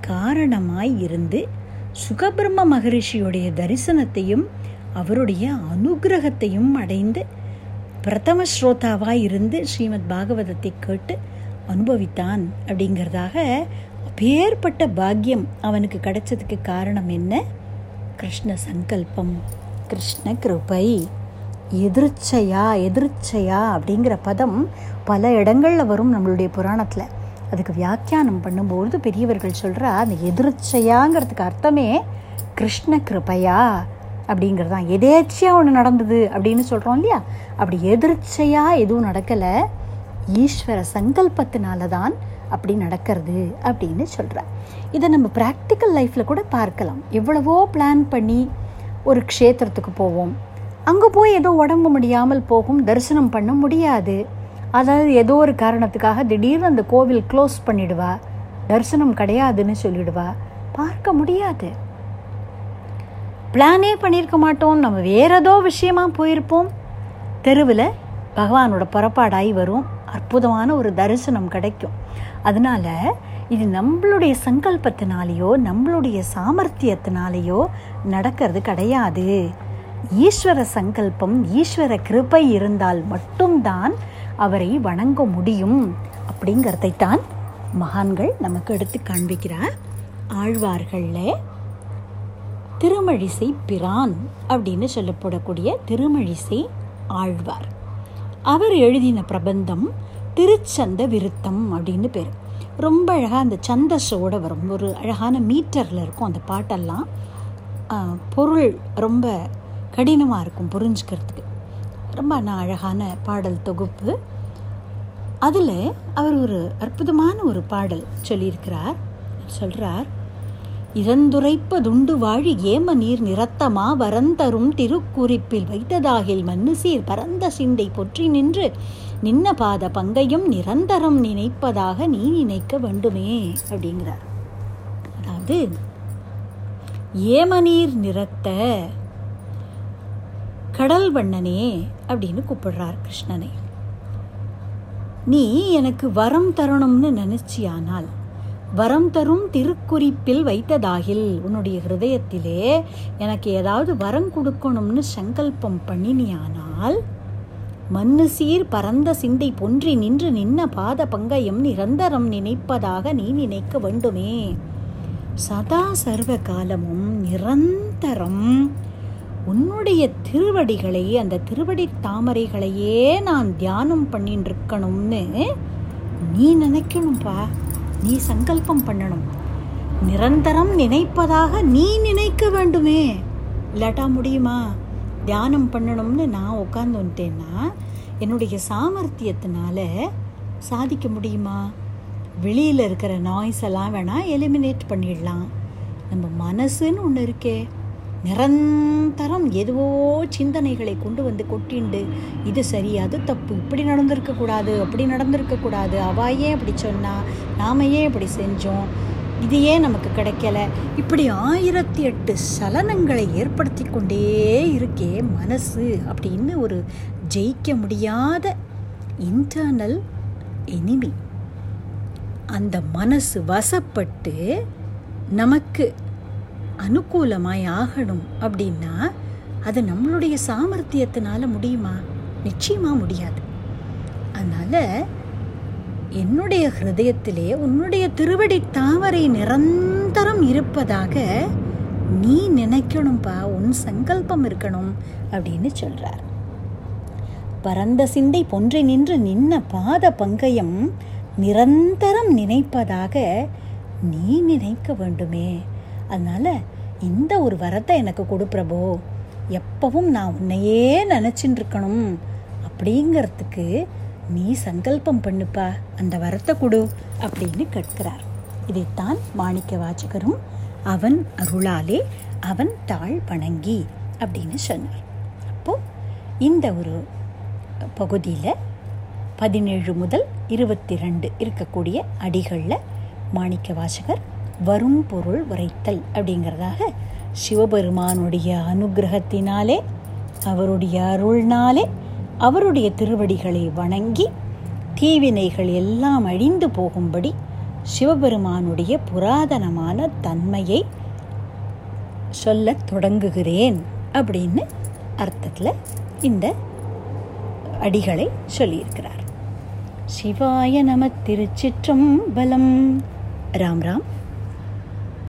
காரணமாய் இருந்து சுகபிரம்ம மகரிஷியுடைய தரிசனத்தையும் அவருடைய அனுகிரகத்தையும் அடைந்து பிரதம ஸ்ரோதாவாக இருந்து ஸ்ரீமத் பாகவதத்தை கேட்டு அனுபவித்தான் அப்படிங்கிறதாக அப்பேற்பட்ட பாக்கியம் அவனுக்கு கிடைச்சதுக்கு காரணம் என்ன? கிருஷ்ண சங்கல்பம். கிருஷ்ண கிருபை. எதிர்ச்சையா எதிர்ச்சையா அப்படிங்கிற பதம் பல இடங்களில் வரும் நம்மளுடைய புராணத்தில். அதுக்கு வியாக்கியானம் பண்ணும்பொழுது பெரியவர்கள் சொல்கிறா அந்த எதிர்ச்சையாங்கிறதுக்கு அர்த்தமே கிருஷ்ண கிருபையா அப்படிங்கிறது தான் எதேச்சியாக ஒன்று நடந்தது அப்படின்னு சொல்கிறோம் இல்லையா? அப்படி எதிர்ச்சையாக எதுவும் நடக்கலை. ஈஸ்வர சங்கல்பத்தினால தான் அப்படி நடக்கிறது அப்படின்னு சொல்கிறார் இதை நம்ம ப்ராக்டிக்கல் லைஃப்பில் கூட பார்க்கலாம். எவ்வளவோ பிளான் பண்ணி ஒரு க்ஷேத்திரத்துக்கு போவோம். அங்கே போய் ஏதோ உடம்பு முடியாமல் போகும் தரிசனம் பண்ண முடியாது. அதாவது ஏதோ ஒரு காரணத்துக்காக திடீர்னு அந்த கோவில் க்ளோஸ் பண்ணிடுவா. தரிசனம் கிடையாதுன்னு சொல்லிடுவா. பார்க்க முடியாது. பிளானே பண்ணியிருக்க மாட்டோம். நம்ம வேற ஏதோ விஷயமா போயிருப்போம். தெருவில் பகவானோட புறப்பாடாகி வரும். அற்புதமான ஒரு தரிசனம் கிடைக்கும். அதனால இது நம்மளுடைய சங்கல்பத்தினாலேயோ நம்மளுடைய சாமர்த்தியத்தினாலேயோ நடக்கிறது கிடையாது. ஈஸ்வர சங்கல்பம் ஈஸ்வர கிருபை இருந்தால் மட்டும்தான் அவரை வணங்க முடியும். அப்படிங்கிறதைத்தான் மகான்கள் நமக்கு எடுத்து காண்பிக்கிறார். ஆழ்வார்களில் திருமழிசை பிரான் அப்படின்னு சொல்லப்படக்கூடிய திருமழிசை ஆழ்வார். அவர் எழுதின பிரபந்தம் திருச்சந்த விருத்தம் அப்படின்னு பேர். ரொம்ப அழகாக அந்த சந்தஸோட வரும். ஒரு அழகான மீட்டரில் இருக்கும் அந்த பாட்டெல்லாம். பொருள் ரொம்ப கடினமாக இருக்கும் புரிஞ்சுக்கிறதுக்கு. ரொம்ப நான் அழகான பாடல் தொகுப்பு. அதில் அவர் ஒரு அற்புதமான ஒரு பாடல் சொல்லியிருக்கிறார். சொல்கிறார் இறந்துரைப்பதுண்டு வாழி ஏம நீர் நிறத்தமா வரந்தரும் திருக்குறிப்பில் வைத்ததாகில் மண்ணு சீர் பரந்த சிந்தை பொற்றி நின்று நின்ன பாத பங்கையும் நிரந்தரம் நினைப்பதாக நீ நினைக்க வேண்டுமே அப்படிங்கிறார். அதாவது ஏமநீர் நிறத்த கடல் வண்ணனே அப்படின்னு கூப்பிடுறார் கிருஷ்ணனை. நீ எனக்கு வரம் தரணும்னு நினைச்சியானால் வரம் தரும் திருக்குறிப்பில் வைத்ததாகில் உன்னுடைய ஹிருதயத்திலே எனக்கு ஏதாவது வரம் கொடுக்கணும்னு சங்கல்பம் பண்ணினியானால் மண்ணு சீர் பரந்த சிந்தை பொன்றி நின்று நின்ன பாத பங்கயம் நிரந்தரம் நினைப்பதாக நீ நினைக்க வேண்டுமே. சதா சர்வ காலமும் நிரந்தரம் உன்னுடைய திருவடிகளை அந்த திருவடி தாமரைகளையே நான் தியானம் பண்ணின்னு இருக்கணும்னு நீ நினைக்கணும்ப்பா நீ சங்கல்பம் பண்ணணும். நிரந்தரம் நினைப்பதாக நீ நினைக்க வேண்டுமே. இல்லாட்டா முடியுமா? தியானம் பண்ணணும்னு நான் உட்காந்து வந்துட்டேன்னா என்னுடைய சாமர்த்தியத்தினால சாதிக்க முடியுமா? வெளியில் இருக்கிற நாய்ஸ் எல்லாம் வேணால் எலிமினேட் பண்ணிடலாம். நம்ம மனசுன்னு ஒன்று இருக்கே. நிரந்தரம் எதுவோ சிந்தனைகளை கொண்டு வந்து கொட்டிண்டு இது சரி அது தப்பு இப்படி நடந்திருக்கக்கூடாது அப்படி நடந்திருக்கக்கூடாது அவா ஏன் இப்படி சொன்னா நாம் ஏன் இப்படி செஞ்சோம் இது ஏன் நமக்கு கிடைக்கல? இப்படி ஆயிரத்தி எட்டு சலனங்களை ஏற்படுத்தி கொண்டே இருக்கே மனசு அப்படின்னு ஒரு ஜெயிக்க முடியாத இன்டர்னல் எனிமி அந்த மனசு வசப்பட்டு நமக்கு அனுகூலமாய் ஆகணும் அப்படின்னா அது நம்மளுடைய சாமர்த்தியத்தினால முடியுமா? நிச்சயமாக முடியாது. அதனால் என்னுடைய ஹிருதயத்திலே உன்னுடைய திருவடி தாமரை நிரந்தரம் இருப்பதாக நீ நினைக்கணும்பா உன் சங்கல்பம் இருக்கணும் அப்படின்னு சொல்றார். பரந்த சிந்தை பொன்றி நின்று நின்ன பாத பங்கயம் நிரந்தரம் நினைப்பதாக நீ நினைக்க வேண்டுமே. அதனால் இந்த ஒரு வரத்தை எனக்கு கொடு எப்பவும் நான் உன்னையே நினச்சின்னு இருக்கணும் அப்படிங்கிறதுக்கு நீ சங்கல்பம் பண்ணுப்பா. அந்த வரத்தை கொடு அப்படின்னு கேட்கிறார். இதைத்தான் மாணிக்க வாச்சகரும் அவன் அருளாலே அவன் தாழ் வணங்கி அப்படின்னு சொன்னார். அப்போ இந்த ஒரு பகுதியில் பதினேழு முதல் இருபத்தி ரெண்டு இருக்கக்கூடிய அடிகளில் மாணிக்க வாசகர் வரும் பொருள் உரைத்தல் அப்படிங்கிறதாக சிவபெருமானுடைய அனுகிரகத்தினாலே அவருடைய அருள்னாலே அவருடைய திருவடிகளை வணங்கி தீவினைகள் எல்லாம் அழிந்து போகும்படி சிவபெருமானுடைய புராதனமான தன்மையை சொல்லத் தொடங்குகிறேன் அப்படின்னு அர்த்தத்தில் இந்த அடிகளை சொல்லியிருக்கிறார். சிவாய நம திருச்சிற்றம்பலம். ராம் ராம்.